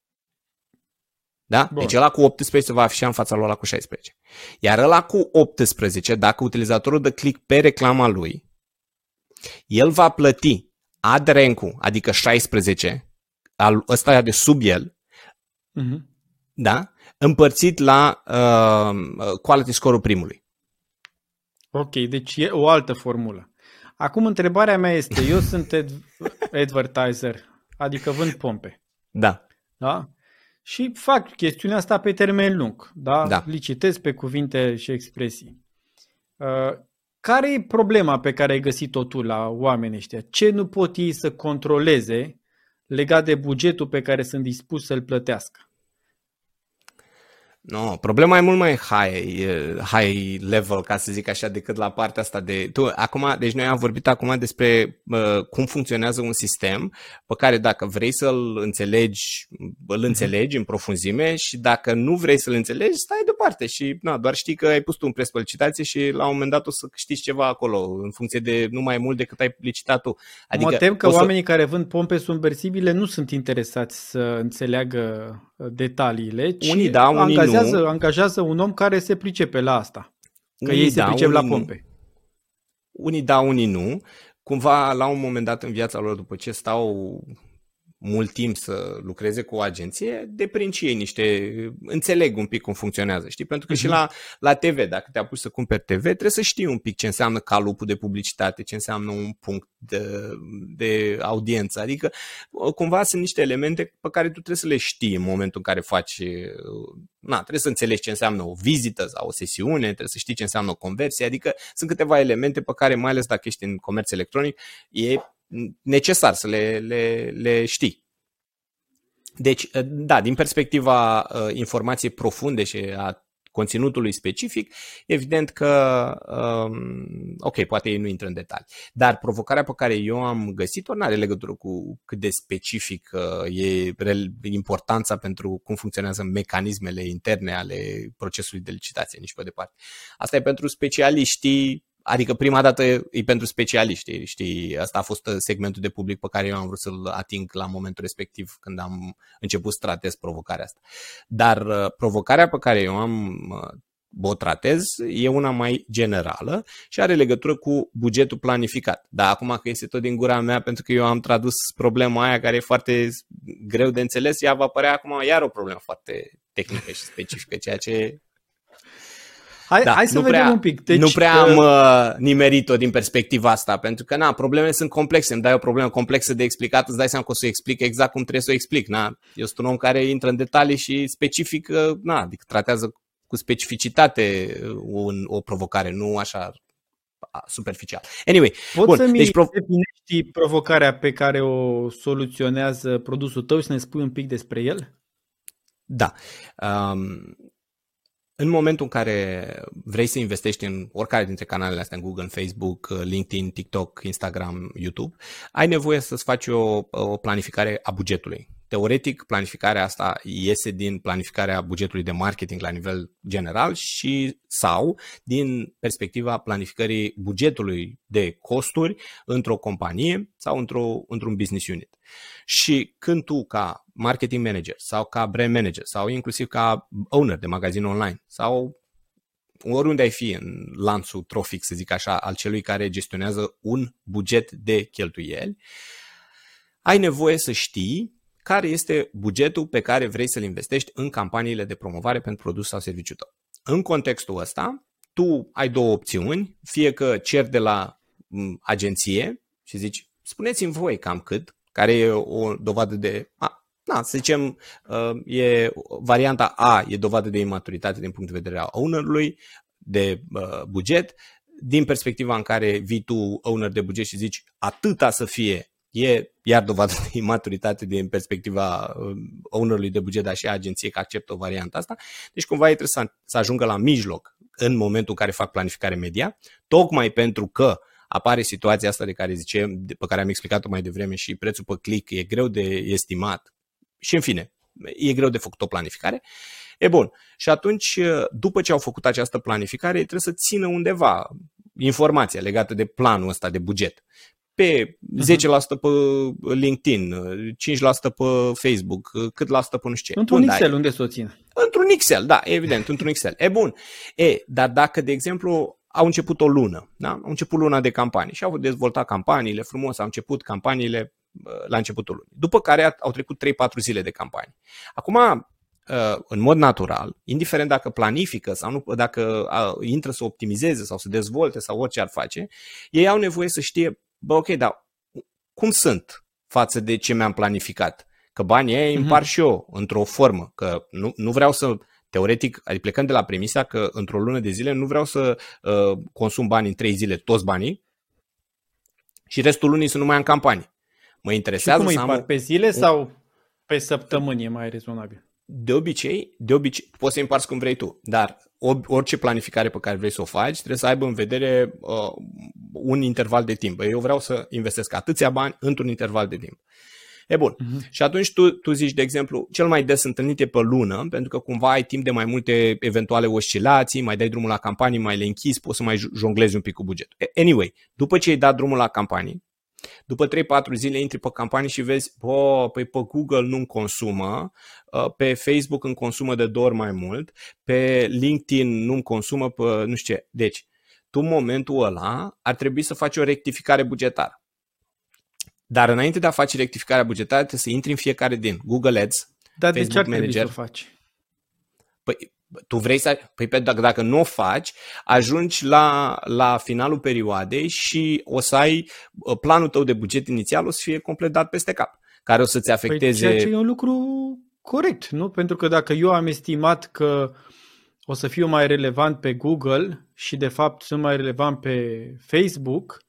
Da? Bun. Deci ăla cu 18 va afișa în fața lui ăla cu 16. Iar ăla cu 18, dacă utilizatorul dă click pe reclama lui, el va plăti ad rank adică 16, al, ăsta de sub el, uh-huh. da? împărțit la uh, quality score-ul primului. Ok, deci e o altă formulă. Acum întrebarea mea este, eu sunt ad- advertiser, adică vând pompe. Da. Da? Și fac chestiunea asta pe termen lung. Da? da. Licitez pe cuvinte și expresii. Uh, care e problema pe care ai găsit-o tu la oamenii ăștia? Ce nu pot ei să controleze legat de bugetul pe care sunt dispus să-l plătească? No, problema e mult mai high, high level, ca să zic așa, decât la partea asta de... Tu, acum, deci noi am vorbit acum despre uh, cum funcționează un sistem pe care dacă vrei să-l înțelegi, îl mhm. înțelegi în profunzime și dacă nu vrei să-l înțelegi, stai deoparte și na, doar știi că ai pus tu un preț pe licitație și la un moment dat o să câștigi ceva acolo, în funcție de nu mai mult decât ai licitat tu. Adică mă tem că oamenii să... care vând pompe subversibile nu sunt interesați să înțeleagă detaliile, ci unii da, unii angajează, nu. Angajează un om care se pricepe la asta. Că unii ei se da, pricep la pompe. Nu. Unii da, unii nu. Cumva, la un moment dat în viața lor, după ce stau mult timp să lucreze cu o agenție, deprind și ei niște, înțeleg un pic cum funcționează, știi? Pentru că uh-huh. și mhm. la, la TV, dacă te apuci să cumperi TV, trebuie să știi un pic ce înseamnă calupul de publicitate, ce înseamnă un punct de, de audiență, adică cumva sunt niște elemente pe care tu trebuie să le știi în momentul în care faci, na, trebuie să înțelegi ce înseamnă o vizită sau o sesiune, trebuie să știi ce înseamnă o conversie, adică sunt câteva elemente pe care, mai ales dacă ești în comerț electronic, e necesar să le, le, le știi. Deci, da, din perspectiva uh, informației profunde și a conținutului specific, evident că, um, ok, poate ei nu intră în detalii, dar provocarea pe care eu am găsit-o nu are legătură cu cât de specific uh, e importanța pentru cum funcționează mecanismele interne ale procesului de licitație, nici pe departe. Asta e pentru specialiștii Adică prima dată e pentru specialiști, știi, asta a fost segmentul de public pe care eu am vrut să-l ating la momentul respectiv când am început să tratez provocarea asta. Dar uh, provocarea pe care eu am uh, o tratez e una mai generală și are legătură cu bugetul planificat. Dar acum că este tot din gura mea pentru că eu am tradus problema aia care e foarte greu de înțeles, ea va apărea acum iar o problemă foarte tehnică și specifică, ceea ce Hai, da, hai să vedem prea, un pic. Deci, nu prea am uh, nimerit-o din perspectiva asta, pentru că na, problemele sunt complexe. Îmi dai o problemă complexă de explicat, îți dai seama că o să o explic exact cum trebuie să o explic. Na? Eu sunt un om care intră în detalii și specific, uh, na, adică tratează cu specificitate uh, un, o provocare, nu așa superficial. Anyway, Poți bun, să-mi deci prov- definești provocarea pe care o soluționează produsul tău și să ne spui un pic despre el? Da. Um, în momentul în care vrei să investești în oricare dintre canalele astea, în Google, Facebook, LinkedIn, TikTok, Instagram, YouTube, ai nevoie să-ți faci o, o planificare a bugetului. Teoretic, planificarea asta iese din planificarea bugetului de marketing la nivel general și sau din perspectiva planificării bugetului de costuri într-o companie sau într-o, într-un business unit. Și când tu, ca marketing manager sau ca brand manager sau inclusiv ca owner de magazin online sau oriunde ai fi în lanțul trofic, să zic așa, al celui care gestionează un buget de cheltuieli, ai nevoie să știi care este bugetul pe care vrei să-l investești în campaniile de promovare pentru produs sau serviciu tău. În contextul ăsta, tu ai două opțiuni, fie că cer de la agenție și zici, spuneți-mi voi cam cât, care e o dovadă de, a, na, să zicem, uh, e varianta A e dovadă de imaturitate din punct de vedere a ownerului, de uh, buget, din perspectiva în care vii tu owner de buget și zici atâta să fie E iar dovadă de imaturitate din perspectiva ownerului de buget, dar și a agenției că acceptă o variantă asta. Deci cumva e trebuie să, să ajungă la mijloc în momentul în care fac planificare media, tocmai pentru că apare situația asta de care zice, pe care am explicat-o mai devreme și prețul pe click e greu de estimat și în fine, e greu de făcut o planificare. E bun. Și atunci, după ce au făcut această planificare, trebuie să țină undeva informația legată de planul ăsta de buget. Pe 10% mhm. pe LinkedIn, 5% pe Facebook, cât la sută pe nu știu ce. Într-un Excel, ai? unde să o țin? Într-un Excel, da, evident, într-un Excel. E bun. E, dar dacă, de exemplu, au început o lună, da? au început luna de campanii și au dezvoltat campaniile frumos, au început campaniile la începutul lunii. După care au trecut 3-4 zile de campanie. Acum, uh, în mod natural, indiferent dacă planifică sau nu, dacă intră să optimizeze sau să dezvolte sau orice ar face, ei au nevoie să știe, bă, ok, dar cum sunt față de ce mi-am planificat? Că banii ei împar mhm. și eu într-o formă, că nu, nu vreau să teoretic, adică plecând de la premisa că într-o lună de zile nu vreau să uh, consum bani în trei zile, toți banii, și restul lunii să nu mai am campanii. Mă interesează și cum să am... pe zile sau pe săptămâni e mai rezonabil? De obicei, de obicei, poți să împarți cum vrei tu, dar orice planificare pe care vrei să o faci trebuie să aibă în vedere uh, un interval de timp. Eu vreau să investesc atâția bani într-un interval de timp. E bun. Uh-huh. Și atunci tu, tu zici, de exemplu, cel mai des întâlnit e pe lună, pentru că cumva ai timp de mai multe eventuale oscilații, mai dai drumul la campanii, mai le închizi, poți să mai jonglezi un pic cu bugetul. Anyway, după ce ai dat drumul la campanii, după 3-4 zile intri pe campanii și vezi, bă, păi pe Google nu consumă, uh, pe Facebook îmi consumă de două ori mai mult, pe LinkedIn nu-mi consumă, pe nu știu ce. Deci, tu în momentul ăla ar trebui să faci o rectificare bugetară. Dar înainte de a face rectificarea bugetară, trebuie să intri în fiecare din Google Ads, Dar Facebook de ce ar Manager. Trebui să o faci? Păi, tu vrei să... Păi dacă, dacă nu o faci, ajungi la, la finalul perioadei și o să ai uh, planul tău de buget inițial o să fie complet dat peste cap, care o să-ți păi afecteze... Păi ceea ce e un lucru corect, nu? Pentru că dacă eu am estimat că o să fiu mai relevant pe Google și de fapt sunt mai relevant pe Facebook,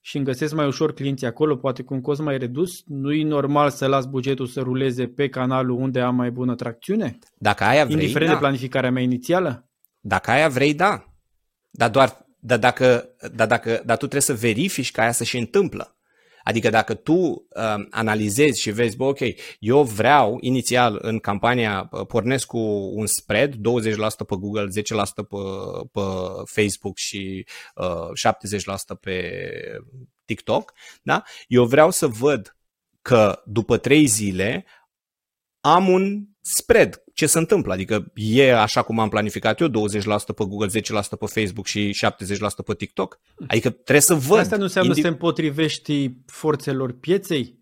și îmi găsesc mai ușor clienții acolo, poate cu un cost mai redus, nu e normal să las bugetul să ruleze pe canalul unde am mai bună tracțiune? Dacă aia vrei, Indiferent da. de planificarea mea inițială? Dacă aia vrei, da. Dar doar, dar dacă, dar dacă, dar tu trebuie să verifici că aia să și întâmplă. Adică dacă tu uh, analizezi și vezi, bă, ok, eu vreau inițial în campania, uh, pornesc cu un spread, 20% pe Google, 10% pe, pe Facebook și uh, 70% pe TikTok, da? eu vreau să văd că după 3 zile am un spread. Ce se întâmplă? Adică e așa cum am planificat eu, 20% pe Google, 10% pe Facebook și 70% pe TikTok? Adică trebuie să văd. Asta nu înseamnă indi- să te împotrivești forțelor pieței?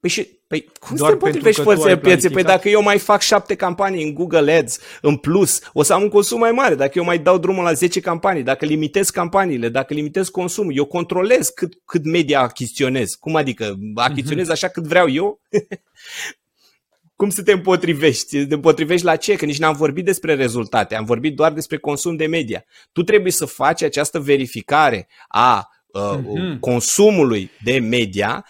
Păi și Păi cum Doar să te împotrivești forțele pieței? Păi dacă eu mai fac șapte campanii în Google Ads în plus, o să am un consum mai mare. Dacă eu mai dau drumul la 10 campanii, dacă limitez campaniile, dacă limitez consumul, eu controlez cât, cât media achiziționez. Cum adică? Achiziționez mm-hmm. așa cât vreau eu? cum să te împotrivești? Te împotrivești la ce? Că nici n-am vorbit despre rezultate, am vorbit doar despre consum de media. Tu trebuie să faci această verificare a uh, mm-hmm. consumului de media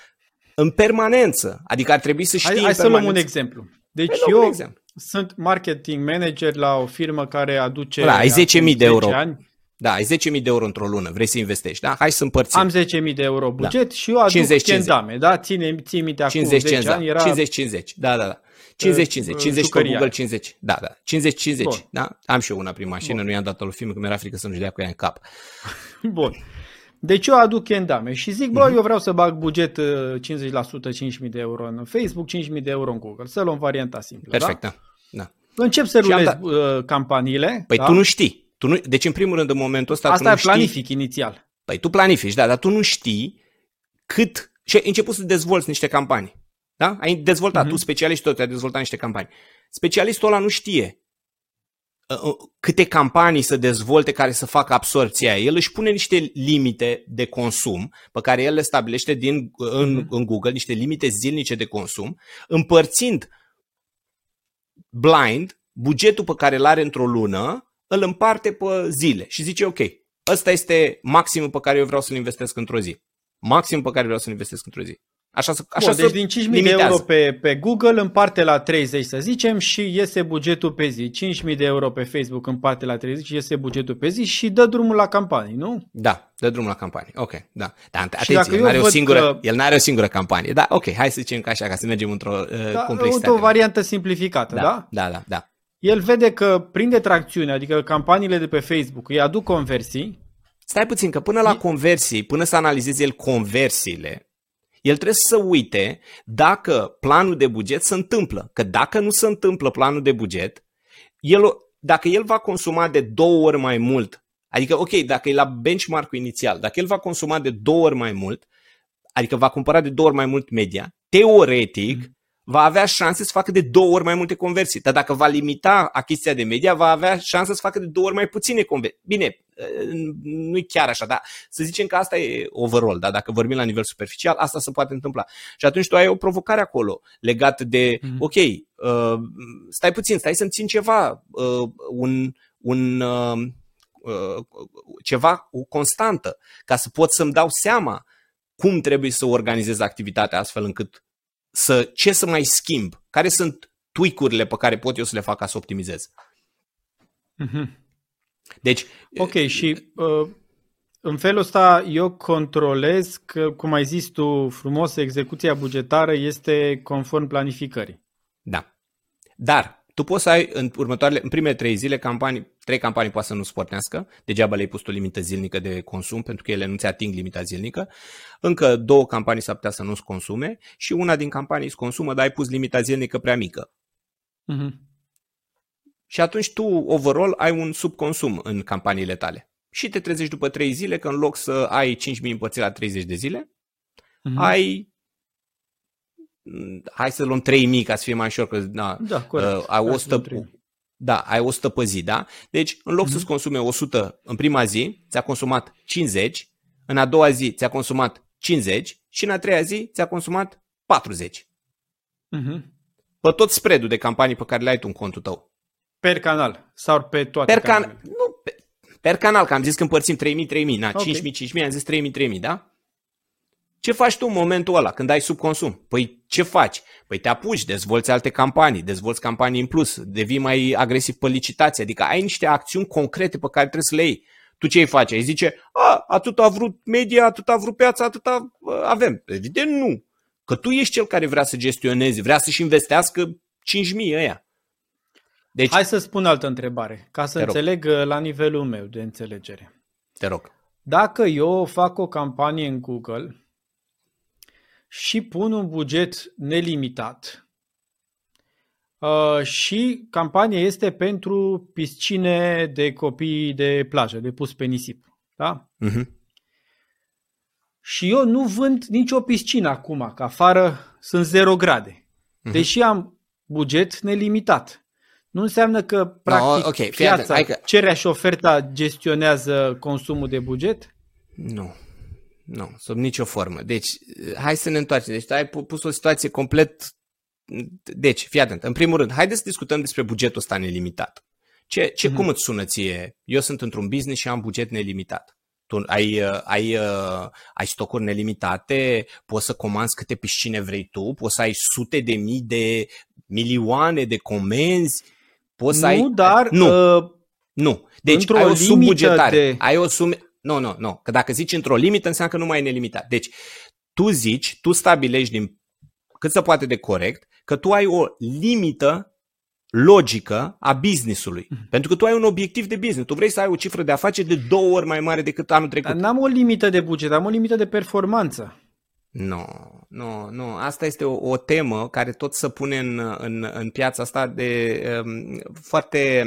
în permanență. Adică ar trebui să știi Hai, hai să luăm un exemplu. Deci hai eu exemplu. sunt marketing manager la o firmă care aduce... Da, ai 10.000 de euro. Ani. Da, ai 10.000 de euro într-o lună, vrei să investești, da? Hai să împărțim. Am 10.000 de euro buget da. și eu aduc 50, 50. kendame, da? Ține, ții minte acum 50, 10 50, ani era... 50-50, da, da, da. 50-50, 50 pe Google, 50. Da, da. 50-50, da? Am și eu una prin mașină, Bun. nu i-am dat-o lui film, că mi-era frică să nu-și dea cu ea în cap. Bun. Deci eu aduc kendame și zic, bă, uh-huh. eu vreau să bag buget 50%, uh, 5.000 de euro în Facebook, 5.000 de euro în Google. Să luăm varianta simplă, Perfect, da? da. Încep să rulez dat... Uh, campaniile. Păi da? tu nu știi. Tu nu... Deci, în primul rând, în momentul ăsta, Asta tu nu planific știi... inițial. Păi tu planifici, da, dar tu nu știi cât... Și ai început să dezvolți niște campanii. Da? Ai dezvoltat, uh-huh. tu specialistul tău, ai dezvoltat niște campanii. Specialistul ăla nu știe uh, uh, câte campanii să dezvolte care să facă absorția. El își pune niște limite de consum pe care el le stabilește din, în, uh-huh. în Google, niște limite zilnice de consum, împărțind blind bugetul pe care îl are într-o lună, îl împarte pe zile și zice ok, ăsta este maximul pe care eu vreau să-l investesc într-o zi. Maximul pe care vreau să-l investesc într-o zi. Așa, așa Bun, deci din 5.000 de euro pe, pe Google împarte la 30 să zicem și iese bugetul pe zi. 5.000 de euro pe Facebook împarte la 30 și iese bugetul pe zi și dă drumul la campanii, nu? Da, dă drumul la campanii. Ok, da. Dar atenție, el n-are, o singură, că... el n-are o singură campanie. Da, ok, hai să zicem că așa, ca să mergem într-o uh, da, complexitate. O variantă simplificată, da? Da, da, da. da. El vede că prinde tracțiune, adică campaniile de pe Facebook îi aduc conversii. Stai puțin, că până la conversii, până să analizeze el conversiile, el trebuie să uite dacă planul de buget se întâmplă. Că dacă nu se întâmplă planul de buget, el, dacă el va consuma de două ori mai mult, adică ok, dacă e la benchmark-ul inițial, dacă el va consuma de două ori mai mult, adică va cumpăra de două ori mai mult media, teoretic, mm va avea șanse să facă de două ori mai multe conversii. Dar dacă va limita achiziția de media, va avea șanse să facă de două ori mai puține conversii. Bine, nu e chiar așa, dar să zicem că asta e overall, dar dacă vorbim la nivel superficial, asta se poate întâmpla. Și atunci tu ai o provocare acolo legată de, mm-hmm. ok, uh, stai puțin, stai să-mi țin ceva, uh, un, un uh, uh, ceva, o constantă, ca să pot să-mi dau seama cum trebuie să organizez activitatea astfel încât să, ce să mai schimb, care sunt tweak-urile pe care pot eu să le fac ca să optimizez. Mm-hmm. Deci, ok, și uh, în felul ăsta eu controlez că, cum ai zis tu frumos, execuția bugetară este conform planificării. Da. Dar tu poți să ai în următoarele, în primele trei zile, campanii, trei campanii poate să nu spornească, degeaba le-ai pus o limită zilnică de consum, pentru că ele nu-ți ating limita zilnică. Încă două campanii s-ar putea să nu-ți consume și una din campanii îți consumă, dar ai pus limita zilnică prea mică. Uh-huh. Și atunci tu, overall, ai un subconsum în campaniile tale. Și te trezești după trei zile că în loc să ai 5.000 împărțit la 30 de zile, uh-huh. ai hai să luăm 3000 ca să fie mai ușor, că da, da corect. Uh, ai 100, da, ai 100 pe zi, da? Deci, în loc mm-hmm. să-ți consume 100 în prima zi, ți-a consumat 50, în a doua zi ți-a consumat 50 și în a treia zi ți-a consumat 40. Mm-hmm. Pe tot spread de campanii pe care le ai tu în contul tău. Per canal sau pe toate per can- Nu, pe, per canal, că am zis că împărțim 3000, 3000, na, okay. 5000, 5000, am zis 3000, 3000, da? Ce faci tu în momentul ăla când ai subconsum? Păi ce faci? Păi te apuci, dezvolți alte campanii, dezvolți campanii în plus, devii mai agresiv pe licitație, adică ai niște acțiuni concrete pe care trebuie să le iei. Tu ce îi faci? Ai zice, a, atât a vrut media, atât a vrut piața, atât avem. Evident nu. Că tu ești cel care vrea să gestioneze, vrea să-și investească 5.000 ăia. Deci, Hai să spun altă întrebare, ca să înțeleg rog. Uh, la nivelul meu de înțelegere. Te rog. Dacă eu fac o campanie în Google și pun un buget nelimitat. Uh, și campania este pentru piscine de copii de plajă, de pus pe nisip. Da? Uh-huh. Și eu nu vând nicio piscină acum, că afară sunt 0 grade. Uh-huh. Deși am buget nelimitat. Nu înseamnă că, practic, no, okay, piața, că... cererea și oferta gestionează consumul de buget? Nu. Nu, sub nicio formă. Deci, hai să ne întoarcem. Deci, ai pus o situație complet... Deci, fii atent. În primul rând, haideți să discutăm despre bugetul ăsta nelimitat. Ce, ce mm-hmm. cum îți sună ție? Eu sunt într-un business și am buget nelimitat. Tu ai, ai, ai stocuri nelimitate, poți să comanzi câte piscine vrei tu, poți să ai sute de mii de milioane de comenzi, poți nu, să ai... dar... Nu, uh, nu. Deci ai o subbugetare, de... ai o sum... Nu, nu, nu. Că dacă zici într-o limită, înseamnă că nu mai e nelimitat. Deci, tu zici, tu stabilești din cât se poate de corect, că tu ai o limită logică a businessului. Mm-hmm. Pentru că tu ai un obiectiv de business. Tu vrei să ai o cifră de afaceri de două ori mai mare decât anul trecut. Dar n-am o limită de buget, am o limită de performanță. Nu, nu, nu. Asta este o, o temă care tot se pune în, în, în piața asta de um, foarte...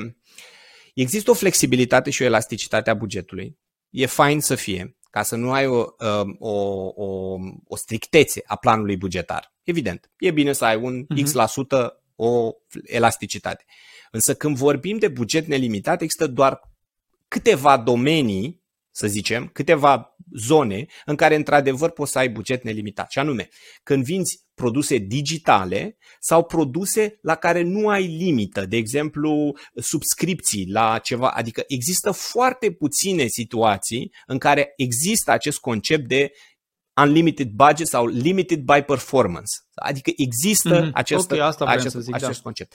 Există o flexibilitate și o elasticitate a bugetului e fain să fie, ca să nu ai o, um, o, o, o strictețe a planului bugetar. Evident, e bine să ai un uh-huh. X% la sută o elasticitate. Însă când vorbim de buget nelimitat, există doar câteva domenii, să zicem, câteva zone în care într-adevăr poți să ai buget nelimitat. Și anume, când vinzi produse digitale sau produse la care nu ai limită, de exemplu, subscripții la ceva, adică există foarte puține situații în care există acest concept de unlimited budget sau limited by performance. Adică există mm-hmm. acest, okay, asta acest, să zic, acest da. concept.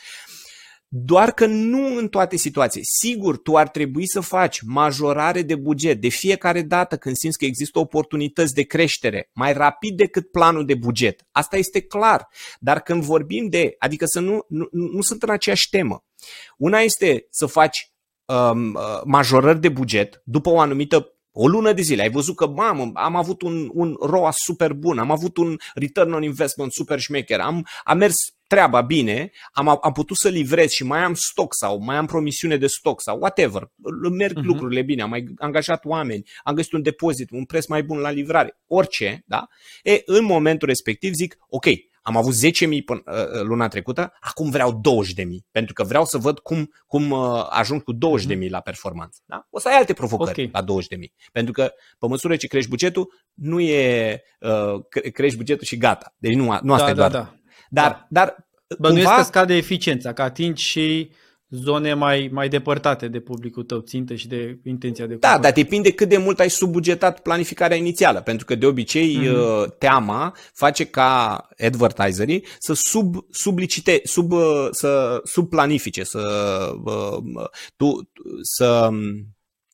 Doar că nu în toate situații. Sigur, tu ar trebui să faci majorare de buget de fiecare dată când simți că există oportunități de creștere mai rapid decât planul de buget. Asta este clar. Dar când vorbim de, adică să nu, nu, nu sunt în aceeași temă. Una este să faci um, uh, majorări de buget după o anumită o lună de zile, ai văzut că, mamă, am avut un, un ROAS super bun, am avut un return on investment super șmecher, am, am mers treaba bine, am, am putut să livrez și mai am stoc sau mai am promisiune de stoc sau whatever, merg uh-huh. lucrurile bine, am mai angajat oameni, am găsit un depozit, un preț mai bun la livrare, orice, da? E, în momentul respectiv zic, ok, am avut 10.000 până uh, luna trecută, acum vreau 20.000, pentru că vreau să văd cum, cum uh, ajung cu 20.000 mhm. la performanță. Da? O să ai alte provocări okay. la 20.000, pentru că pe măsură ce crești bugetul, nu e uh, crești bugetul și gata. Deci nu, nu asta da, e doar. Da, da. Dar, da. dar Bănuiesc cumva... că scade eficiența, că atingi și zone mai, mai depărtate de publicul tău țintă și de intenția de Da, dar depinde cât de mult ai subbugetat planificarea inițială, pentru că de obicei mm-hmm. teama face ca advertiserii să sub, sublicite, sub, uh, să subplanifice, să, uh, tu, să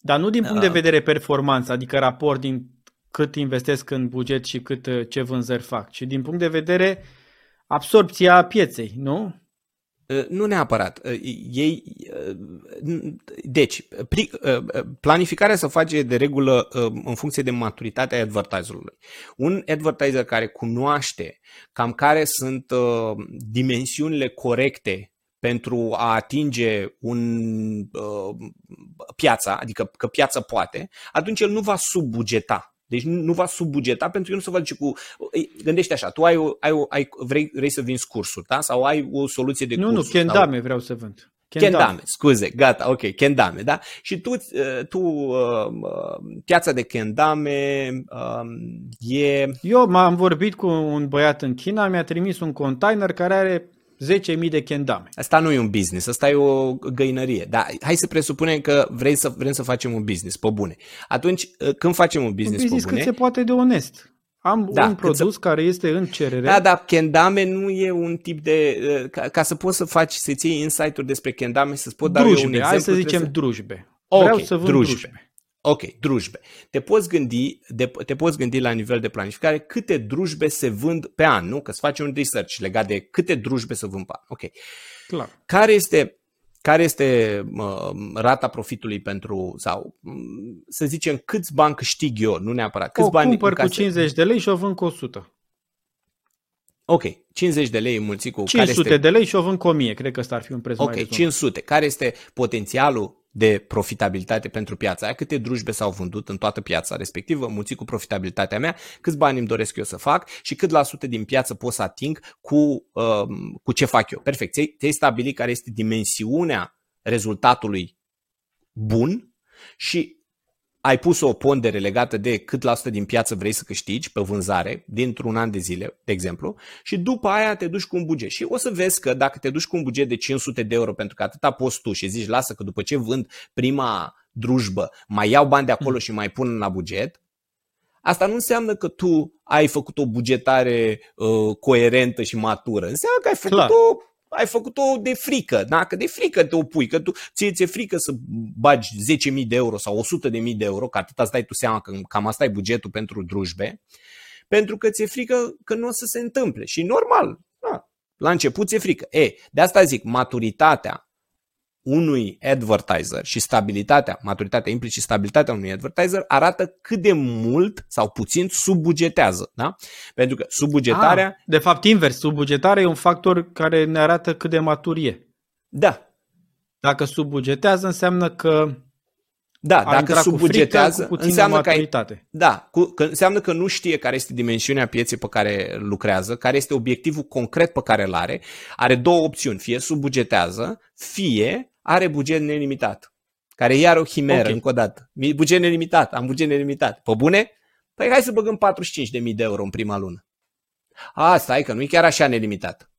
dar nu din punct de vedere performanță, adică raport din cât investesc în buget și cât ce vânzări fac, ci din punct de vedere absorpția pieței, nu? Uh, nu neapărat. Uh, ei, uh, deci, planificarea se face de regulă în funcție de maturitatea advertiserului. Un advertiser care cunoaște cam care sunt dimensiunile corecte pentru a atinge un uh, piața, adică că piața poate, atunci el nu va subbugeta deci nu va subbugeta pentru că nu se va duce cu... Gândește așa, tu ai, o, ai, o, ai vrei, vrei să vinzi cursuri, da? Sau ai o soluție de nu, cursuri. Nu, nu, kendame sau... vreau să vând. Kendame. kendame, scuze, gata, ok, kendame, da? Și tu, uh, tu uh, piața de kendame uh, e... Eu m-am vorbit cu un băiat în China, mi-a trimis un container care are 10.000 de kendame. Asta nu e un business, asta e o găinărie. Dar hai să presupunem că vrei să, vrem să facem un business, pe bune. Atunci, ă, când facem un business, un business pe bune... cât se poate de onest. Am da, un produs să... care este în cerere. Da, dar kendame nu e un tip de... Ă, ca, ca să poți să faci, să-ți iei insight-uri despre kendame, să-ți pot da un exemplu. hai să zicem să... drujbe. Okay, Vreau să vând drujbe. drujbe. Ok, drujbe. Te poți, gândi, de, te poți gândi la nivel de planificare câte drujbe se vând pe an, nu? Că să faci un research legat de câte drujbe se vând pe an. Ok. Clar. Care este, care este uh, rata profitului pentru, sau să zicem, câți bani câștig eu, nu neapărat. Câți o bani cumpăr cu 50 de lei și o vând cu 100. Ok, 50 de lei mulțit cu... 500 care este... de lei și o vând cu 1000, cred că ăsta ar fi un preț Ok, mai rezonabil. 500. Care este potențialul de profitabilitate pentru piața aia, câte drujbe s-au vândut în toată piața respectivă, mulțit cu profitabilitatea mea, câți bani îmi doresc eu să fac și cât la sută din piață pot să ating cu, uh, cu ce fac eu. Perfect. Ți-ai stabilit care este dimensiunea rezultatului bun și ai pus o pondere legată de cât la sută din piață vrei să câștigi pe vânzare dintr-un an de zile, de exemplu, și după aia te duci cu un buget. Și o să vezi că dacă te duci cu un buget de 500 de euro pentru că atâta poți tu și zici lasă că după ce vând prima drujbă mai iau bani de acolo mm. și mai pun la buget, Asta nu înseamnă că tu ai făcut o bugetare uh, coerentă și matură. Înseamnă că ai făcut-o ai făcut-o de frică, da? că de frică te opui, că tu ție ți-e frică să bagi 10.000 de euro sau 100.000 de euro, că atâta îți dai tu seama că cam asta e bugetul pentru drujbe, pentru că ți-e frică că nu o să se întâmple. Și normal, da, la început ți-e frică. E, de asta zic, maturitatea unui advertiser și stabilitatea, maturitatea implicit stabilitatea unui advertiser arată cât de mult sau puțin subbugetează. Da? Pentru că subbugetarea... Ah, de fapt invers, subbugetarea e un factor care ne arată cât de maturie. Da. Dacă subbugetează înseamnă că da, dacă subbugetează, cu înseamnă că, ai, da, cu, că înseamnă că nu știe care este dimensiunea pieței pe care lucrează, care este obiectivul concret pe care îl are. Are două opțiuni, fie subbugetează, fie are buget nelimitat, care iar o chimeră, okay. încă o dată. Buget nelimitat, am buget nelimitat. Pe bune? Păi hai să băgăm 45.000 de euro în prima lună. A, stai că nu e chiar așa nelimitat.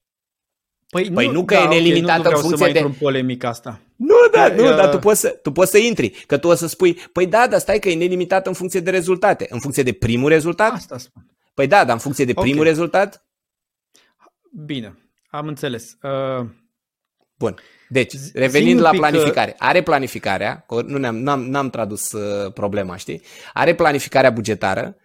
Păi, păi nu, nu că da, e nelimitat okay, nu în funcție să mai de... în polemica asta. Nu, da, nu, uh... dar tu poți, să, tu poți să intri, că tu o să spui, păi da, dar stai că e nelimitat în funcție de rezultate, în funcție de primul rezultat. Asta spun. Păi da, dar în funcție de primul okay. rezultat? Bine, am înțeles. Uh... Bun. Deci, revenind la planificare. Că... Are planificarea, nu ne-am, n-am, n-am tradus uh, problema, știi? Are planificarea bugetară,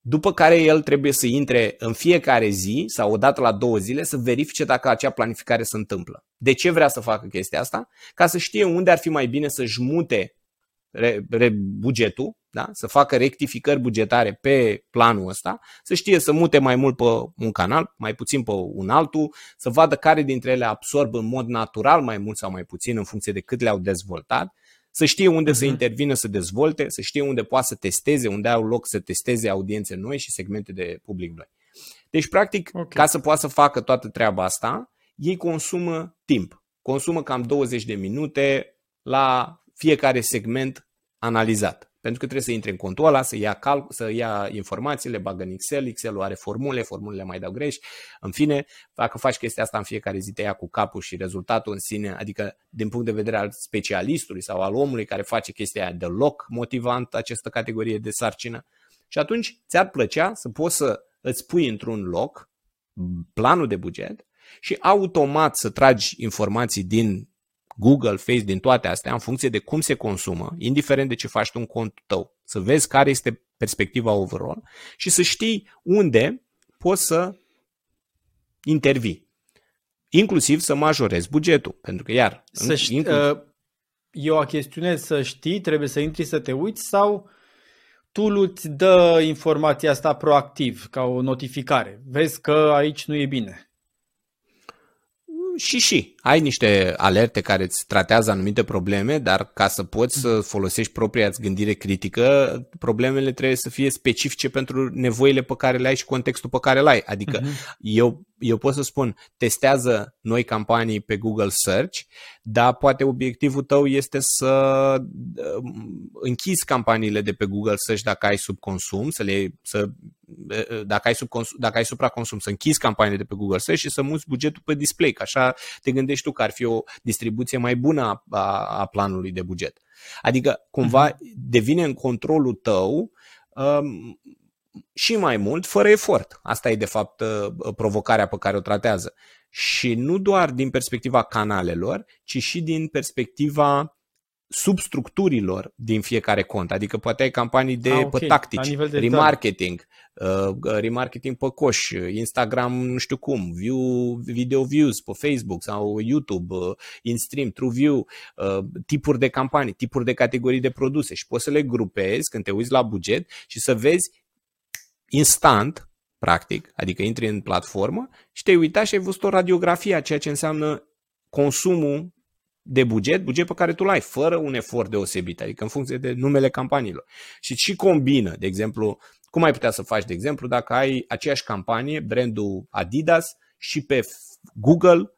după care el trebuie să intre în fiecare zi sau odată la două zile să verifice dacă acea planificare se întâmplă. De ce vrea să facă chestia asta? Ca să știe unde ar fi mai bine să-și mute re, re, bugetul, da? să facă rectificări bugetare pe planul ăsta, să știe să mute mai mult pe un canal, mai puțin pe un altul, să vadă care dintre ele absorb în mod natural mai mult sau mai puțin în funcție de cât le-au dezvoltat, să știe unde uh-huh. să mhm. intervină să dezvolte, să știe unde poate să testeze, unde au loc să testeze audiențe noi și segmente de public noi. Deci, practic, okay. ca să poată să facă toată treaba asta, ei consumă timp. Consumă cam 20 de minute la fiecare segment analizat. Pentru că trebuie să intre în contul ăla, să ia, cal- să ia informațiile, bagă în Excel, Excel-ul are formule, formulele mai dau greș. În fine, dacă faci chestia asta în fiecare zi, te ia cu capul și rezultatul în sine, adică din punct de vedere al specialistului sau al omului care face chestia aia deloc motivant această categorie de sarcină. Și atunci ți-ar plăcea să poți să îți pui într-un loc planul de buget și automat să tragi informații din Google, Face, din toate astea, în funcție de cum se consumă, indiferent de ce faci tu în contul tău, să vezi care este perspectiva overall și să știi unde poți să intervii. Inclusiv să majorezi bugetul, pentru că iar... Să știi, inclusiv... uh, e o chestiune să știi, trebuie să intri să te uiți sau tu îți dă informația asta proactiv, ca o notificare. Vezi că aici nu e bine și și. Ai niște alerte care îți tratează anumite probleme, dar ca să poți să folosești propria gândire critică, problemele trebuie să fie specifice pentru nevoile pe care le ai și contextul pe care le ai. Adică uh-huh. eu eu pot să spun, testează noi campanii pe Google Search, dar poate obiectivul tău este să um, închizi campaniile de pe Google Search dacă ai subconsum, să le, să, dacă, ai subconsum, dacă ai supraconsum, să închizi campaniile de pe Google Search și să muți bugetul pe display, că așa te gândești tu că ar fi o distribuție mai bună a, a, a planului de buget. Adică cumva uh-huh. devine în controlul tău um, și mai mult fără efort. Asta e de fapt uh, provocarea pe care o tratează. Și nu doar din perspectiva canalelor, ci și din perspectiva substructurilor din fiecare cont. Adică poate ai campanii de ah, okay. pe tactici, de remarketing, uh, remarketing pe coș, Instagram nu știu cum, view, video views pe Facebook sau YouTube, uh, in-stream, true view, uh, tipuri de campanii, tipuri de categorii de produse și poți să le grupezi când te uiți la buget și să vezi instant, practic, adică intri în platformă și te-ai uitat și ai văzut o radiografie a ceea ce înseamnă consumul de buget, buget pe care tu l-ai, fără un efort deosebit, adică în funcție de numele campaniilor. Și și combină, de exemplu, cum ai putea să faci, de exemplu, dacă ai aceeași campanie, brandul Adidas, și pe Google,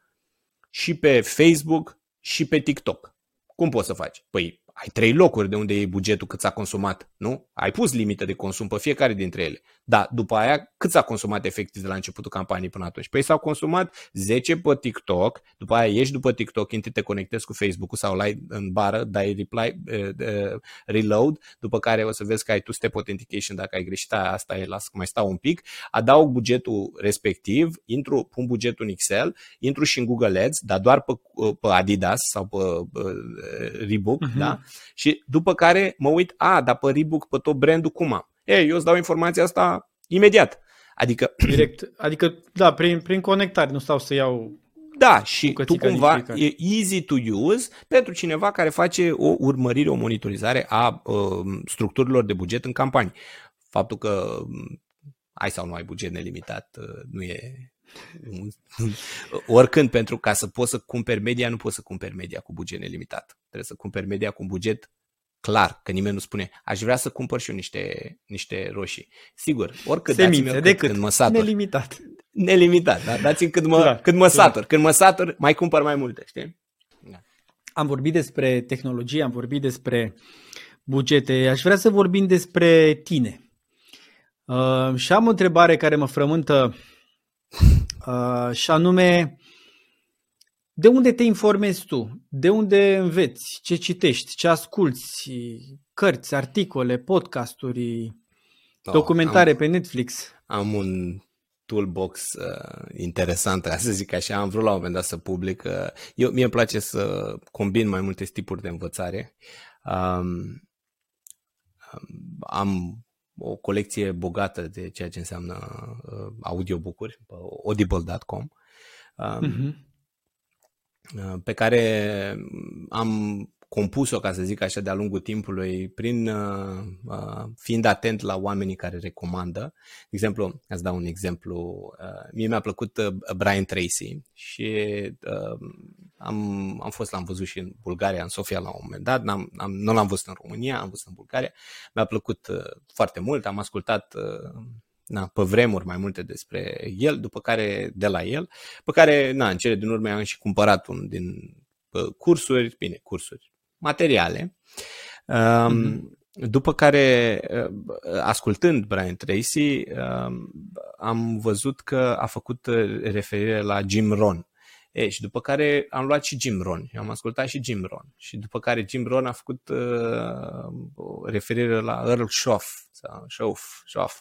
și pe Facebook, și pe TikTok. Cum poți să faci? Păi ai trei locuri de unde e bugetul cât s-a consumat, nu? Ai pus limită de consum pe fiecare dintre ele. Da, după aia, cât s-a consumat efectiv de la începutul campaniei până atunci? Păi s-au consumat 10 pe TikTok, după aia ieși după TikTok, intri, te conectezi cu Facebook-ul sau lai în bară, dai reply, uh, uh, reload, după care o să vezi că ai tu step authentication dacă ai greșit, asta e, las că mai stau un pic, adaug bugetul respectiv, intru, pun bugetul în Excel, intru și în Google Ads, dar doar pe, pe Adidas sau pe uh, Reebok, uh-huh. da? Și după care mă uit, a, dar pe Reebok, pe tot brandul, cum am? Ei, eu îți dau informația asta imediat. Adică... Direct, adică, da, prin, prin conectare, nu stau să iau da, și tu cumva e easy to use pentru cineva care face o urmărire, o monitorizare a uh, structurilor de buget în campanii. Faptul că um, ai sau nu ai buget nelimitat uh, nu e oricând pentru ca să poți să cumperi media, nu poți să cumperi media cu buget nelimitat. Trebuie să cumperi media cu un buget clar, că nimeni nu spune, aș vrea să cumpăr și eu niște, niște roșii. Sigur, oricât Semințe, dați-mi de cât, când mă satur. Nelimitat. Nelimitat, da? Dați-mi cât mă, da, cât mă satur. Când mă satur, mai cumpăr mai multe, știi? Da. Am vorbit despre tehnologie, am vorbit despre bugete. Aș vrea să vorbim despre tine. Uh, și am o întrebare care mă frământă uh, și anume de unde te informezi tu? De unde înveți? Ce citești? Ce asculți? Cărți, articole, podcasturi, oh, documentare am, pe Netflix? am un toolbox uh, interesant, ca să zic așa. Am vrut la un moment dat să public. Uh, eu, mie îmi place să combin mai multe tipuri de învățare. Um, am o colecție bogată de ceea ce înseamnă uh, audiobook-uri pe audible.com um, uh-huh. Pe care am compus-o, ca să zic așa, de-a lungul timpului, prin uh, uh, fiind atent la oamenii care recomandă. De exemplu, îți dau un exemplu, uh, mie mi-a plăcut uh, Brian Tracy și uh, am, am fost, l-am văzut și în Bulgaria, în Sofia la un moment dat, n-am, am, nu l-am văzut în România, am văzut în Bulgaria, mi-a plăcut uh, foarte mult, am ascultat uh, na, pe vremuri mai multe despre el, după care de la el, pe care, na, în cele din urmă am și cumpărat un din cursuri, bine, cursuri, materiale. Mm-hmm. După care, uh, ascultând Brian Tracy, um, am văzut că a făcut uh, referire la Jim Ron. E, și după care am luat și Jim Ron. Am ascultat și Jim Ron. Și după care Jim Ron a făcut uh, referire la Earl Schoff. Sau Schoff, Schoff.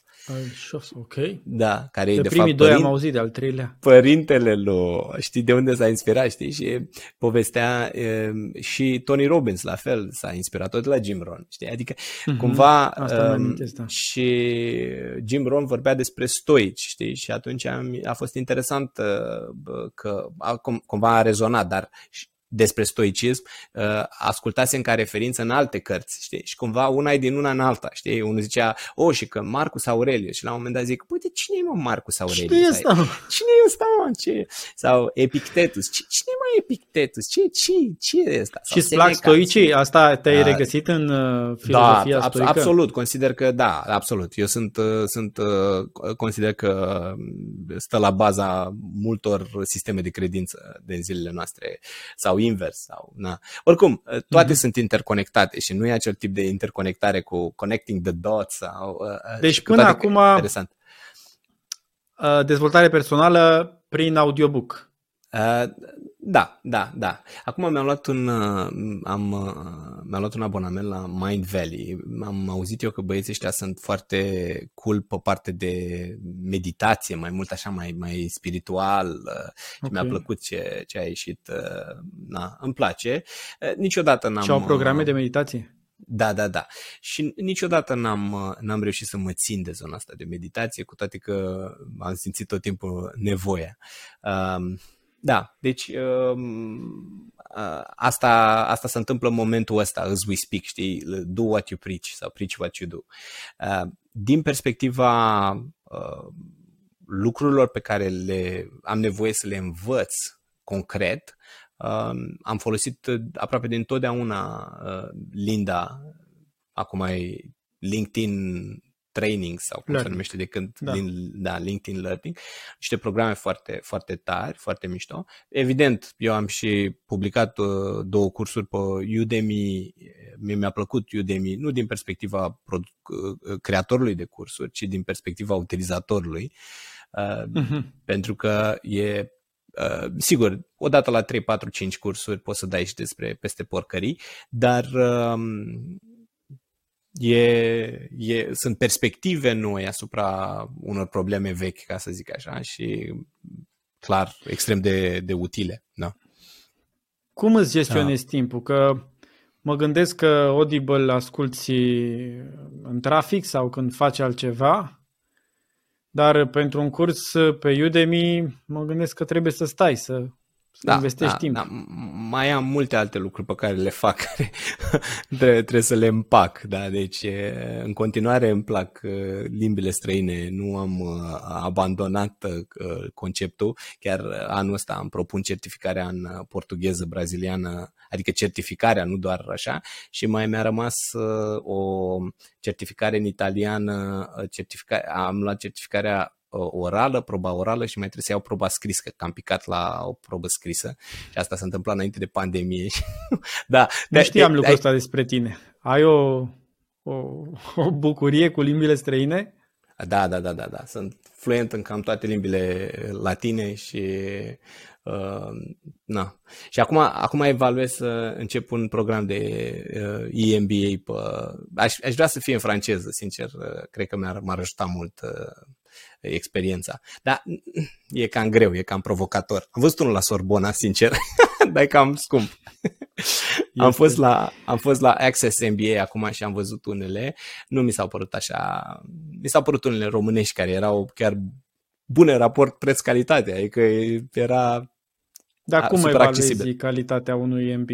Șos, ok. Da, care de e de primii fapt doi părin... am auzit, de al treilea. Părintele lui, știi de unde s-a inspirat, știi? Și povestea e, și Tony Robbins la fel s-a inspirat tot de la Jim Rohn, știi? Adică mm-hmm. cumva Asta um, da. și Jim Rohn vorbea despre stoici, știi? Și atunci am, a fost interesant uh, că a, cum, cumva a rezonat, dar despre stoicism, uh, ascultasem ca referință în alte cărți, știi? Și cumva una e din una în alta, știi? Unul zicea, o, oh, și că Marcus Aurelius. Și la un moment dat zic, uite, cine e mă Marcus Aurelius? Cine e ăsta? Cine e ăsta, mă? Ce? Sau Epictetus. Cine e mai Epictetus? Ce, ce, ce e ăsta? Și îți plac stoicii? Asta te-ai da. regăsit în uh, filozofia da, stoică? absolut. Consider că da, absolut. Eu sunt, uh, sunt consider că stă la baza multor sisteme de credință din zilele noastre sau invers. Sau, na. Oricum, toate mm-hmm. sunt interconectate și nu e acel tip de interconectare cu connecting the dots. Sau, uh, uh, deci până acum interesant. Uh, dezvoltare personală prin audiobook. Uh, da, da, da. Acum mi-am luat un, uh, am, uh, mi-am luat un abonament la Mind Valley. Am auzit eu că băieții ăștia sunt foarte cool pe parte de meditație, mai mult așa, mai, mai spiritual okay. și mi-a plăcut ce, ce a ieșit. Na, îmi place. Niciodată n-am... Și au programe de meditație? Da, da, da. Și niciodată n-am, n-am reușit să mă țin de zona asta de meditație, cu toate că am simțit tot timpul nevoia. Um, da, deci um, asta, asta se întâmplă în momentul ăsta, as we speak, știi, do what you preach sau preach what you do. Uh, din perspectiva uh, lucrurilor pe care le am nevoie să le învăț concret, um, am folosit aproape din totdeauna uh, Linda, acum e LinkedIn training sau cum Learning. se numește de când, da. Din, da, LinkedIn Learning, niște programe foarte, foarte tari, foarte mișto. Evident, eu am și publicat uh, două cursuri pe Udemy, mie mi-a plăcut Udemy, nu din perspectiva produ- uh, creatorului de cursuri, ci din perspectiva utilizatorului, uh, uh-huh. pentru că e Uh, sigur, odată la 3, 4, 5 cursuri poți să dai și despre peste porcării, dar uh, e, e, sunt perspective noi asupra unor probleme vechi, ca să zic așa, și clar, extrem de, de utile. Da. Cum îți gestionezi da. timpul? Că mă gândesc că Audible asculti în trafic sau când faci altceva, dar pentru un curs pe Udemy mă gândesc că trebuie să stai, să da, investești da, timp. Da. Mai am multe alte lucruri pe care le fac, care trebuie, trebuie să le împac. Da? Deci, în continuare îmi plac limbile străine, nu am abandonat conceptul. Chiar anul ăsta am propun certificarea în portugheză braziliană, adică certificarea, nu doar așa, și mai mi-a rămas o certificare în italiană, certificare, am luat certificarea orală, proba orală și mai trebuie să iau proba scrisă, că am picat la o probă scrisă și asta s-a întâmplat înainte de pandemie. da, nu știam lucrul ăsta despre tine. Ai o, o, o bucurie cu limbile străine? Da, da, da, da, da. Sunt fluent în cam toate limbile latine și Uh, na. Și acum, acum evaluez să încep un program de uh, EMBA. Pe, aș, aș vrea să fie în franceză, sincer. Uh, cred că mi-ar, m-ar ajuta mult uh, experiența. Dar e cam greu, e cam provocator. Am văzut unul la Sorbona, sincer, dar e cam scump. am, fost la, am fost la Access MBA acum și am văzut unele. Nu mi s-au părut așa... Mi s-au părut unele românești care erau chiar bune raport preț-calitate, adică era Dar cum evaluezi accesibil. calitatea unui MBA?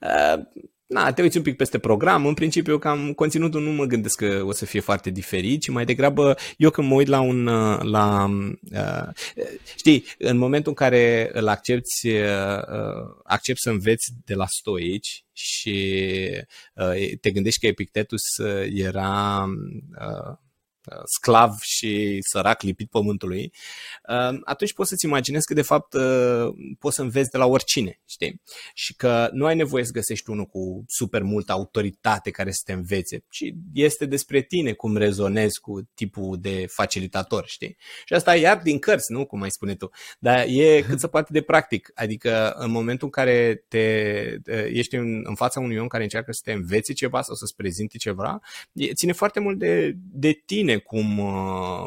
Uh, na, te uiți un pic peste program, în principiu cam conținutul nu mă gândesc că o să fie foarte diferit, ci mai degrabă eu când mă uit la un, la, uh, știi, în momentul în care îl accepti, uh, accepti să înveți de la stoici și uh, te gândești că Epictetus era uh, Uh, sclav și sărac lipit pământului, uh, atunci poți să-ți imaginezi că de fapt uh, poți să înveți de la oricine, știi? Și că nu ai nevoie să găsești unul cu super multă autoritate care să te învețe, ci este despre tine cum rezonezi cu tipul de facilitator, știi? Și asta e iar din cărți, nu? Cum ai spune tu. Dar e cât se poate de practic. Adică în momentul în care te, ești în, în fața unui om care încearcă să te învețe ceva sau să-ți prezinte ceva, ține foarte mult de, de tine cum, uh,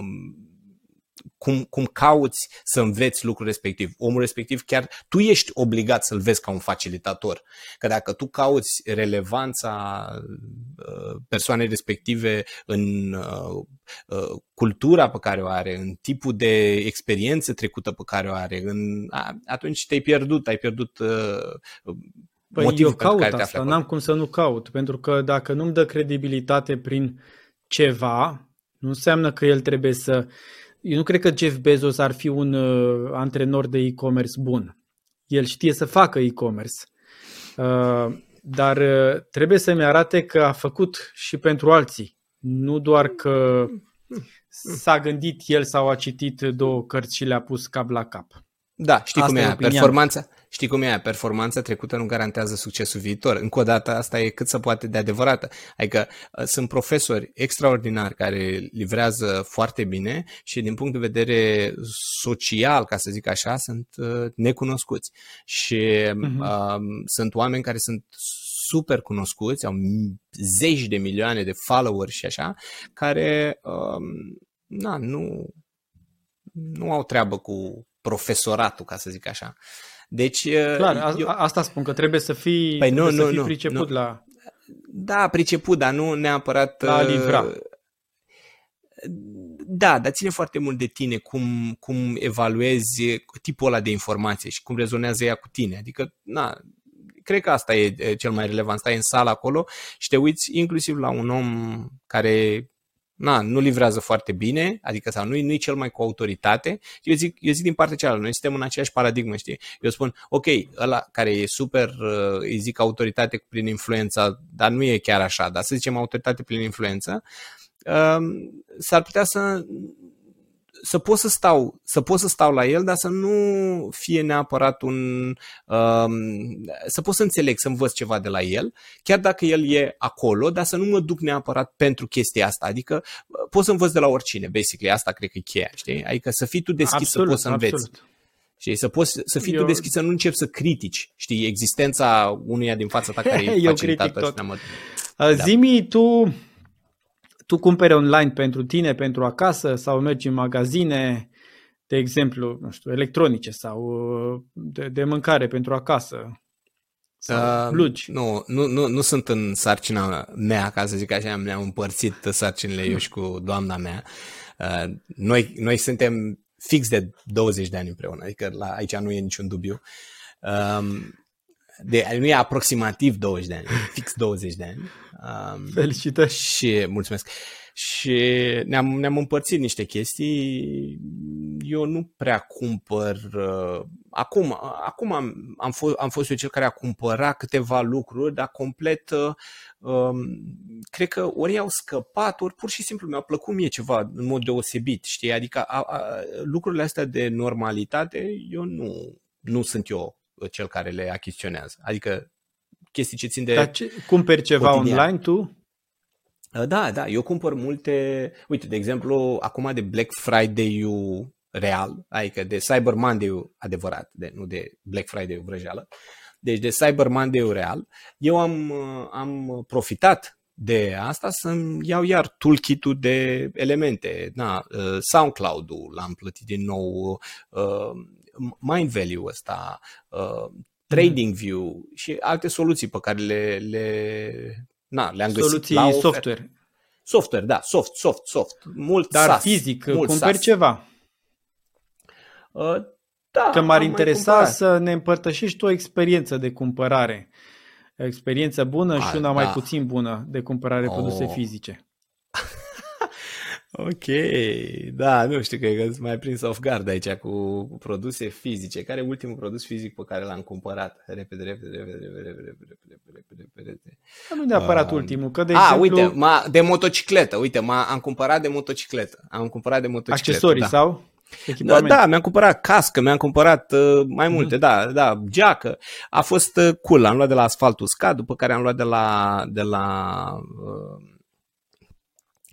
cum, cum cauți să înveți lucrul respectiv. Omul respectiv chiar tu ești obligat să-l vezi ca un facilitator. Că dacă tu cauți relevanța uh, persoanei respective în uh, cultura pe care o are, în tipul de experiență trecută pe care o are, în, atunci te-ai pierdut, ai pierdut Păi eu caut asta, n-am cum să nu caut, pentru că dacă nu-mi dă credibilitate prin ceva, nu înseamnă că el trebuie să... Eu nu cred că Jeff Bezos ar fi un uh, antrenor de e-commerce bun. El știe să facă e-commerce. Uh, dar uh, trebuie să-mi arate că a făcut și pentru alții. Nu doar că s-a gândit el sau a citit două cărți și le-a pus cap la cap. Da, știi Asta cum e, performanța, Știi cum e? Performanța trecută nu garantează succesul viitor. Încă o dată, asta e cât se poate de adevărată. Adică uh, sunt profesori extraordinari care livrează foarte bine și din punct de vedere social, ca să zic așa, sunt uh, necunoscuți. Și uh-huh. uh, sunt oameni care sunt super cunoscuți, au zeci de milioane de follower și așa, care uh, na, nu, nu au treabă cu profesoratul, ca să zic așa. Deci, uh, Clar, eu... asta spun, că trebuie să fii, păi nu, nu, să fii nu, priceput nu. la... Da, priceput, dar nu neapărat... La uh, livra. Da, dar ține foarte mult de tine cum, cum evaluezi tipul ăla de informație și cum rezonează ea cu tine. Adică, na, cred că asta e cel mai relevant. Stai în sală acolo și te uiți inclusiv la un om care na, nu livrează foarte bine, adică sau nu, nu e cel mai cu autoritate. Eu zic, eu zic din partea cealaltă, noi suntem în aceeași paradigmă, știi? Eu spun, ok, ăla care e super, uh, îi zic autoritate prin influența, dar nu e chiar așa, dar să zicem autoritate prin influență, um, s-ar putea să să pot să stau, să pot să stau la el, dar să nu fie neapărat un um, să pot să înțeleg, să învăț ceva de la el, chiar dacă el e acolo, dar să nu mă duc neapărat pentru chestia asta. Adică uh, pot să învăț de la oricine, basically, asta cred că e cheia, știi? Adică să fii tu deschis absolut, să poți să înveți. Absolut. Știi, să, poți, să fii Eu... tu deschis, să nu începi să critici, știi, existența unuia din fața ta care e facilitată. Și uh, da. Zimi, tu tu cumperi online pentru tine, pentru acasă sau mergi în magazine, de exemplu, nu știu, electronice sau uh, de, de mâncare pentru acasă? Sau uh, blugi? Nu, nu, nu, nu sunt în sarcina mea, ca să zic așa, mi-am împărțit sarcinile eu și cu doamna mea. Uh, noi, noi suntem fix de 20 de ani împreună, adică la, aici nu e niciun dubiu. Um, de, nu e aproximativ 20 de ani, fix 20 de ani. Um, Felicitări! Și mulțumesc! Și ne-am, ne-am împărțit niște chestii. Eu nu prea cumpăr. Uh, acum, acum am, am, fost, am fost eu cel care a cumpărat câteva lucruri, dar complet. Uh, um, cred că ori au scăpat, ori pur și simplu mi-a plăcut mie ceva în mod deosebit. Știi? Adică a, a, lucrurile astea de normalitate, eu nu, nu sunt eu cel care le achiziționează. Adică chestii ce țin de Dar ce, cumperi ceva cotidian. online tu? Uh, da, da, eu cumpăr multe, uite, de exemplu, acum de Black Friday-ul real, adică de Cyber Monday-ul adevărat, de, nu de Black Friday-ul vrăjeală, deci de Cyber Monday-ul real, eu am, uh, am profitat de asta să-mi iau iar toolkit-ul de elemente. Na, uh, SoundCloud-ul l-am plătit din nou, uh, Mind Value ăsta, uh, TradingView și alte soluții pe care le, le, na, le-am găsit. Soluții la software. Software, da, soft, soft, soft. Mult Dar SAS, fizic, mult cumperi SAS. ceva. Uh, da, Că m-ar am mai interesa cumpărat. să ne împărtășești tu o experiență de cumpărare. O experiență bună și A, una mai da. puțin bună de cumpărare Oh. produse fizice. Ok, da, nu știu, cred că îți mai prins off guard aici cu produse fizice. Care e ultimul produs fizic pe care l-am cumpărat? Repede, repede, repede, repede, repede, repede, repede, repede. Nu neapărat uh, ultimul, că de a, exemplu... uite, m-a, de motocicletă, uite, m-a, am cumpărat de motocicletă. Am cumpărat de motocicletă. Accesorii da. sau? Da, da, mi-am cumpărat cască, mi-am cumpărat uh, mai mhm. multe, mm. da, da, geacă. A fost uh, cool, am luat de la asfalt uscat, după care am luat de la, de la uh,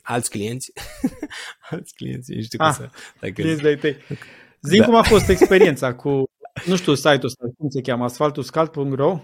alți clienți. alți clienți, nu știu cum Ah, să... Dacă, Clienți de-ai tăi. Zi Da. cum a fost experiența cu, nu știu, site-ul ăsta, cum se cheamă, asfaltuscalt.ro?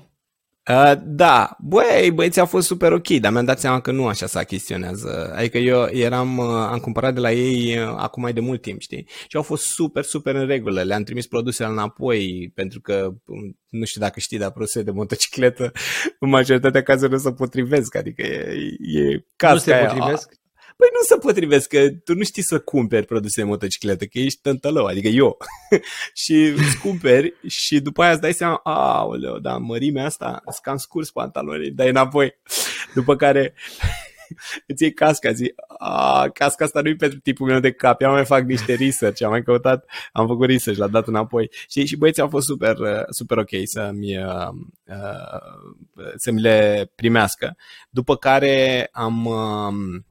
Uh, da, băi, băieții au fost super ok, dar mi-am dat seama că nu așa se achiziționează. Adică eu eram, uh, am cumpărat de la ei uh, acum mai de mult timp, știi? Și au fost super, super în regulă. Le-am trimis produsele înapoi pentru că, um, nu știu dacă știi, dar produsele de motocicletă în majoritatea cazurilor se potrivesc. Adică e, e casca Nu se aia. potrivesc? Păi nu se potrivesc, că tu nu știi să cumperi produse de motocicletă, că ești tântălău, adică eu. și îți cumperi și după aia îți dai seama, aoleo, da, mărimea asta, îți cam scurs pantalonii, dai înapoi. După care îți iei casca, zi, a, casca asta nu e pentru tipul meu de cap, eu mai fac niște research, am mai căutat, am făcut research, l-am dat înapoi. Și, și băieții au fost super, uh, super ok să-mi, uh, uh, să-mi le primească. După care am... Uh, Uh,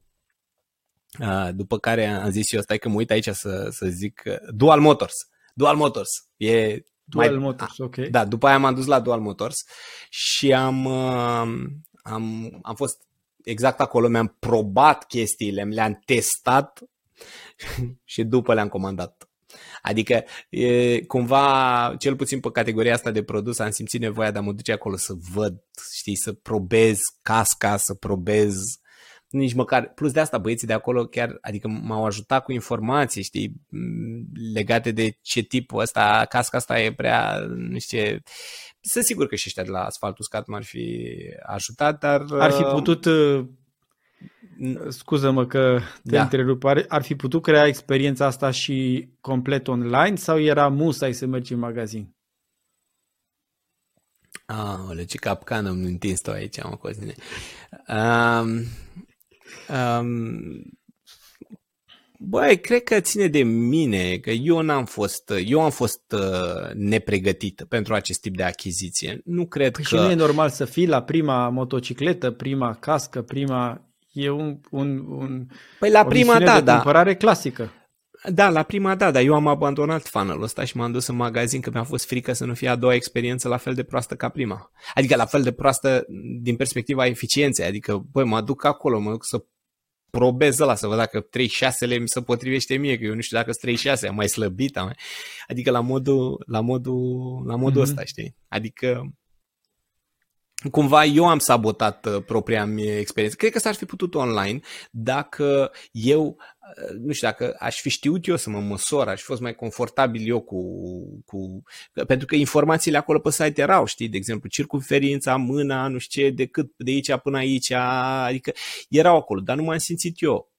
după care am zis eu, stai că mă uit aici să, să zic uh, Dual Motors. Dual Motors. E Dual mai, Motors, ok. Da, după aia m-am dus la Dual Motors și am, uh, am, am fost exact acolo, mi-am probat chestiile, le-am testat și după le-am comandat. Adică, e, cumva, cel puțin pe categoria asta de produs, am simțit nevoia de a mă duce acolo să văd, știi, să probez casca, să probez nici măcar, plus de asta băieții de acolo chiar, adică m-au ajutat cu informații, știi, legate de ce tipul ăsta, casca asta e prea, nu știu ce, sunt sigur că și ăștia de la asfalt uscat m-ar fi ajutat, dar... Ar fi putut, uh, scuză-mă că te Da. întrerup, ar, ar fi putut crea experiența asta și complet online sau era musai să mergi în magazin? Aole, ce capcană am întins tu aici, mă, Cosmine. Um, um, băi, cred că ține de mine, că eu n-am fost, eu am fost uh, nepregătit pentru acest tip de achiziție. Nu cred Păi că... și nu e normal să fii la prima motocicletă, prima cască, prima... E un, un, un Păi la o prima, misiune da, de da. cumpărare clasică. Da, la prima da, dar eu am abandonat funnel-ul ăsta și m-am dus în magazin că mi-a fost frică să nu fie a doua experiență la fel de proastă ca prima. Adică la fel de proastă din perspectiva eficienței. Adică, băi, mă duc acolo, mă duc să probez ăla, să văd dacă 36-le mi se potrivește mie, că eu nu știu dacă sunt 36, am mai slăbit, am mai... adică la modul, la modul, la modul Mhm. ăsta, știi? Adică cumva eu am sabotat uh, propria mea experiență. Cred că s-ar fi putut online dacă eu, uh, nu știu, dacă aș fi știut eu să mă măsor, aș fi fost mai confortabil eu cu, cu... Pentru că informațiile acolo pe site erau, știi, de exemplu, circumferința, mâna, nu știu ce, de cât de aici până aici, adică erau acolo, dar nu m-am simțit eu.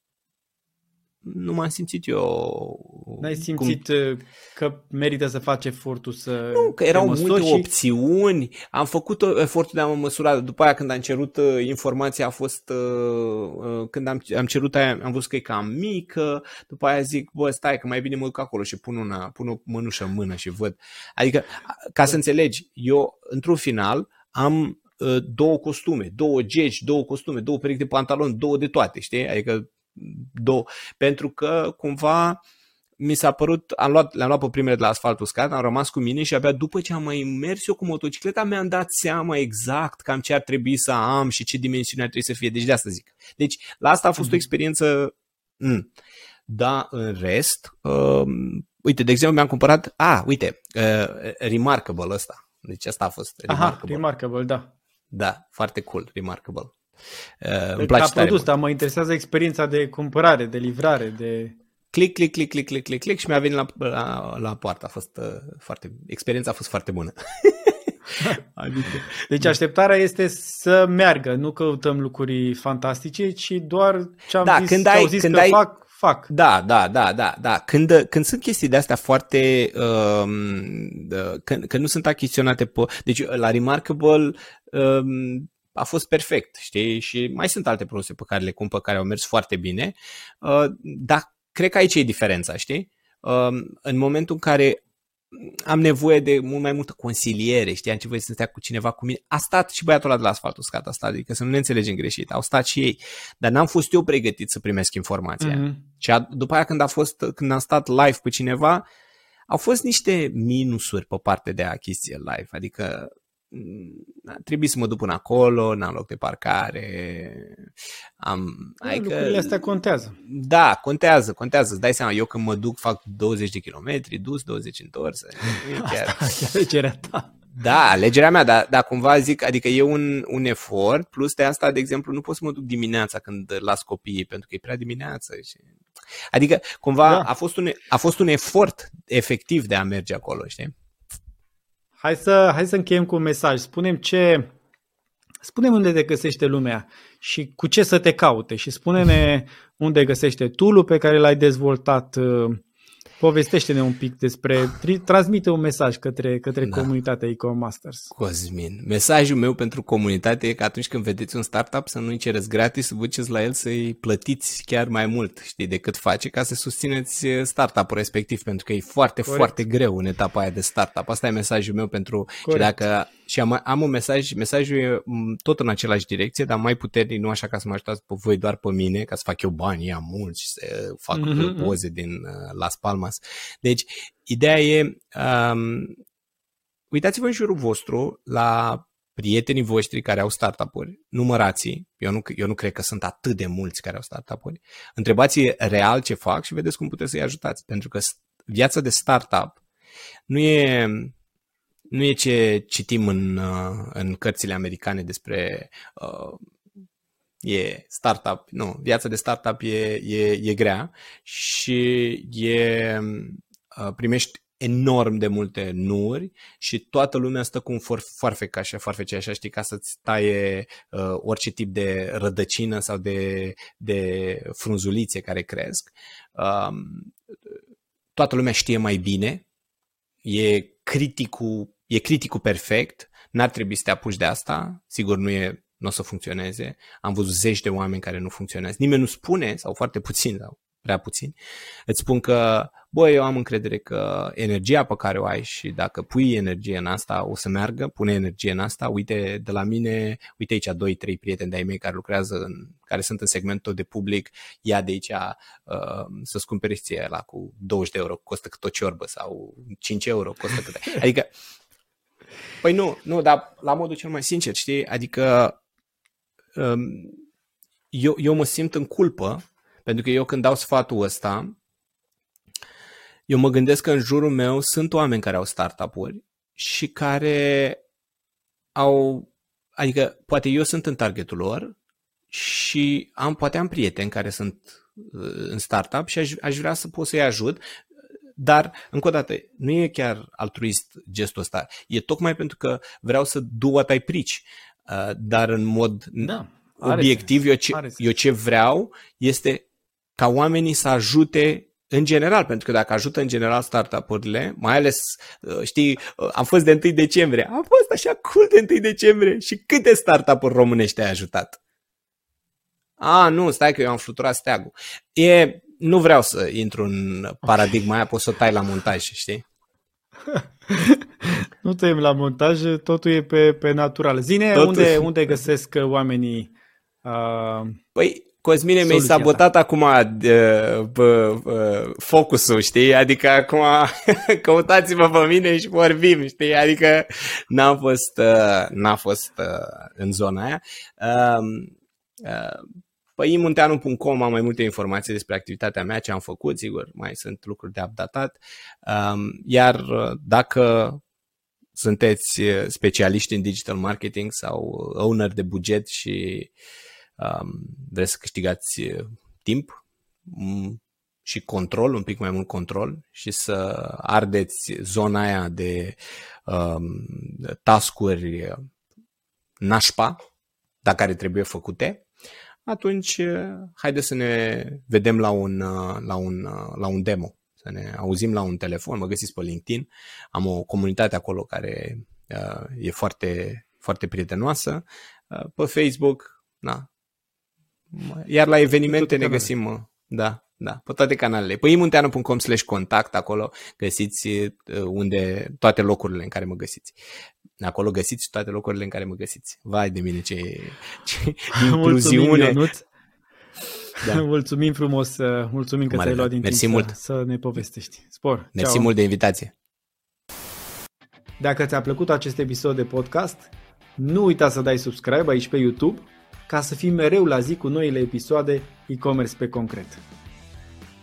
Nu m-am simțit eu... N-ai cum- simțit cum... că merită să faci efortul să nu, că te erau măsori multe și... opțiuni, am făcut uh, efortul de a mă măsura, după aia când am cerut uh, informația a fost, uh, uh, când am, am cerut aia, am văzut că e cam mică, după aia zic, bă, stai că mai bine mă duc acolo și pun, una, pun o mânușă în mână și văd. Adică, ca să înțelegi, eu, într-un final, am uh, două costume, două geci, două costume, două perechi de pantaloni, două de toate, știi? Adică două, pentru că cumva mi s-a părut, am luat, le-am luat pe primele de la asfalt uscat, am rămas cu mine și abia după ce am mai mers eu cu motocicleta mi-am dat seama exact cam ce ar trebui să am și ce dimensiune ar trebui să fie. Deci de asta zic. Deci la asta a fost o experiență... Mm. Da, în rest, um, uite, de exemplu, mi-am cumpărat, a, uite, uh, Remarkable ăsta. Deci asta a fost Aha, Remarkable. remarkable, da. Da, foarte cool, Remarkable. Uh, îmi place Ca tare produs, dar mă interesează experiența de cumpărare, de livrare, de... Click, click, click, click, click, click, click și mi-a venit la, la, la poartă. A fost uh, foarte, experiența a fost foarte bună. adică... Deci așteptarea este să meargă, nu căutăm lucruri fantastice, ci doar ce am da, zis, când ce ai, au zis când că ai, fac, fac. Da, da, da, da, da. Când, când sunt chestii de astea foarte, um, când, când nu sunt achiziționate pe, deci la Remarkable um, a fost perfect, știi? Și mai sunt alte produse pe care le cumpăr care au mers foarte bine, uh, dar cred că aici e diferența, știi? Uh, în momentul în care am nevoie de mult mai multă consiliere, știi, am nevoie să stea cu cineva cu mine. A stat și băiatul ăla de la asfalt uscat, a stat, adică să nu ne înțelegem greșit, au stat și ei, dar n-am fost eu pregătit să primesc informația. Mm-hmm. Și a, după aia când a fost, când am stat live cu cineva, au fost niște minusuri pe parte de achiziție live, adică Mm, trebuie să mă duc până acolo, n-am loc de parcare. Am, da, adică, lucrurile astea contează. Da, contează, contează. Îți dai seama, eu când mă duc fac 20 de kilometri, dus, 20 întors. Chiar... Asta, alegerea ta. Da, alegerea mea, dar, dar cumva zic, adică e un, un efort, plus de asta, de exemplu, nu pot să mă duc dimineața când las copiii, pentru că e prea dimineață. Și... Adică, cumva, da. a, fost un, a fost un efort efectiv de a merge acolo, știi? Hai să, hai să încheiem cu un mesaj. Spunem ce, spune unde te găsește lumea și cu ce să te caute și spune-ne unde găsește tool pe care l-ai dezvoltat uh, Povestește-ne un pic despre, transmite un mesaj către, către da. comunitatea Ecomasters. Cosmin, mesajul meu pentru comunitate e că atunci când vedeți un startup să nu-i cereți gratis, să vă la el să-i plătiți chiar mai mult, știi, decât face ca să susțineți startup-ul respectiv, pentru că e foarte, Corect. foarte greu în etapa aia de startup. Asta e mesajul meu pentru, Corect. și dacă și am, am un mesaj, mesajul e tot în același direcție, dar mai puternic, nu așa ca să mă ajutați pe voi doar pe mine, ca să fac eu bani, am mulți și să fac mm-hmm. poze din uh, Las Palmas. Deci, ideea e, um, uitați-vă în jurul vostru la prietenii voștri care au startup-uri, numărați eu nu, eu nu cred că sunt atât de mulți care au startup-uri, întrebați real ce fac și vedeți cum puteți să-i ajutați, pentru că viața de startup nu e nu e ce citim în, uh, în cărțile americane despre uh, e startup, nu, viața de startup e, e, e grea și e, uh, primești enorm de multe nuri și toată lumea stă cu un foarfec așa, foarfece așa, știi, ca să-ți taie uh, orice tip de rădăcină sau de, de frunzulițe care cresc. Uh, toată lumea știe mai bine, e criticul e criticul perfect, n-ar trebui să te apuci de asta, sigur nu e nu o să funcționeze. Am văzut zeci de oameni care nu funcționează. Nimeni nu spune, sau foarte puțin, sau prea puțin, îți spun că, bă, eu am încredere că energia pe care o ai și dacă pui energie în asta, o să meargă, pune energie în asta, uite de la mine, uite aici doi, trei prieteni de-ai mei care lucrează, în, care sunt în segmentul de public, ia de aici uh, să-ți cumperi ție la cu 20 de euro, costă cât o ciorbă sau 5 euro, costă cât. Adică Păi nu, nu, dar la modul cel mai sincer, știi? Adică um, eu, eu mă simt în culpă pentru că eu când dau sfatul ăsta, eu mă gândesc că în jurul meu sunt oameni care au startup-uri și care au, adică poate eu sunt în targetul lor și am, poate am prieteni care sunt uh, în startup și aș, aș vrea să pot să-i ajut dar, încă o dată, nu e chiar altruist gestul ăsta. E tocmai pentru că vreau să do what I preach. Uh, dar în mod da, obiectiv, eu ce, eu ce vreau este ca oamenii să ajute în general, pentru că dacă ajută în general startup-urile, mai ales, uh, știi, uh, am fost de 1 decembrie, am fost așa cool de 1 decembrie și câte startup-uri românești ai ajutat? A, nu, stai că eu am fluturat steagul. E, nu vreau să intru în paradigma aia, poți să o tai la montaj, știi? nu tăiem la montaj, totul e pe, pe natural. Zine totul... unde, unde găsesc oamenii uh, Păi, Cosmine, mi-ai sabotat ta. acum uh, uh, focusul, știi? Adică acum căutați-mă pe mine și vorbim, știi? Adică n-am fost, uh, n-a fost uh, în zona aia. Uh, uh, pe imunteanu.com am mai multe informații despre activitatea mea, ce am făcut, sigur, mai sunt lucruri de updatat. Um, iar uh, dacă sunteți uh, specialiști în digital marketing sau owner de buget și um, vreți să câștigați timp și control, un pic mai mult control și să ardeți zona aia de um, tascuri nașpa, dar care trebuie făcute, atunci haideți să ne vedem la un, la un, la un demo, să ne auzim la un telefon, mă găsiți pe LinkedIn, am o comunitate acolo care uh, e foarte, foarte prietenoasă, uh, pe Facebook, na. Iar la evenimente ne găsim, da, da, pe toate canalele. Pe imunteanu.com slash contact, acolo. Găsiți uh, unde toate locurile în care mă găsiți. Acolo găsiți toate locurile în care mă găsiți. Vai de mine ce, ce incluziune. Da. mulțumim frumos, uh, mulțumim că ți-ai luat din Mersi timp mult. Să, să ne povestești. Spor! Mersi Ciao. mult de invitație! Dacă ți-a plăcut acest episod de podcast, nu uita să dai subscribe aici pe YouTube ca să fii mereu la zi cu noile episoade e-commerce pe concret.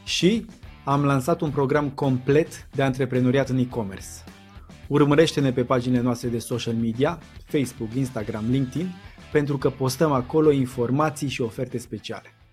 Și am lansat un program complet de antreprenoriat în e-commerce. Urmărește-ne pe paginile noastre de social media, Facebook, Instagram, LinkedIn, pentru că postăm acolo informații și oferte speciale.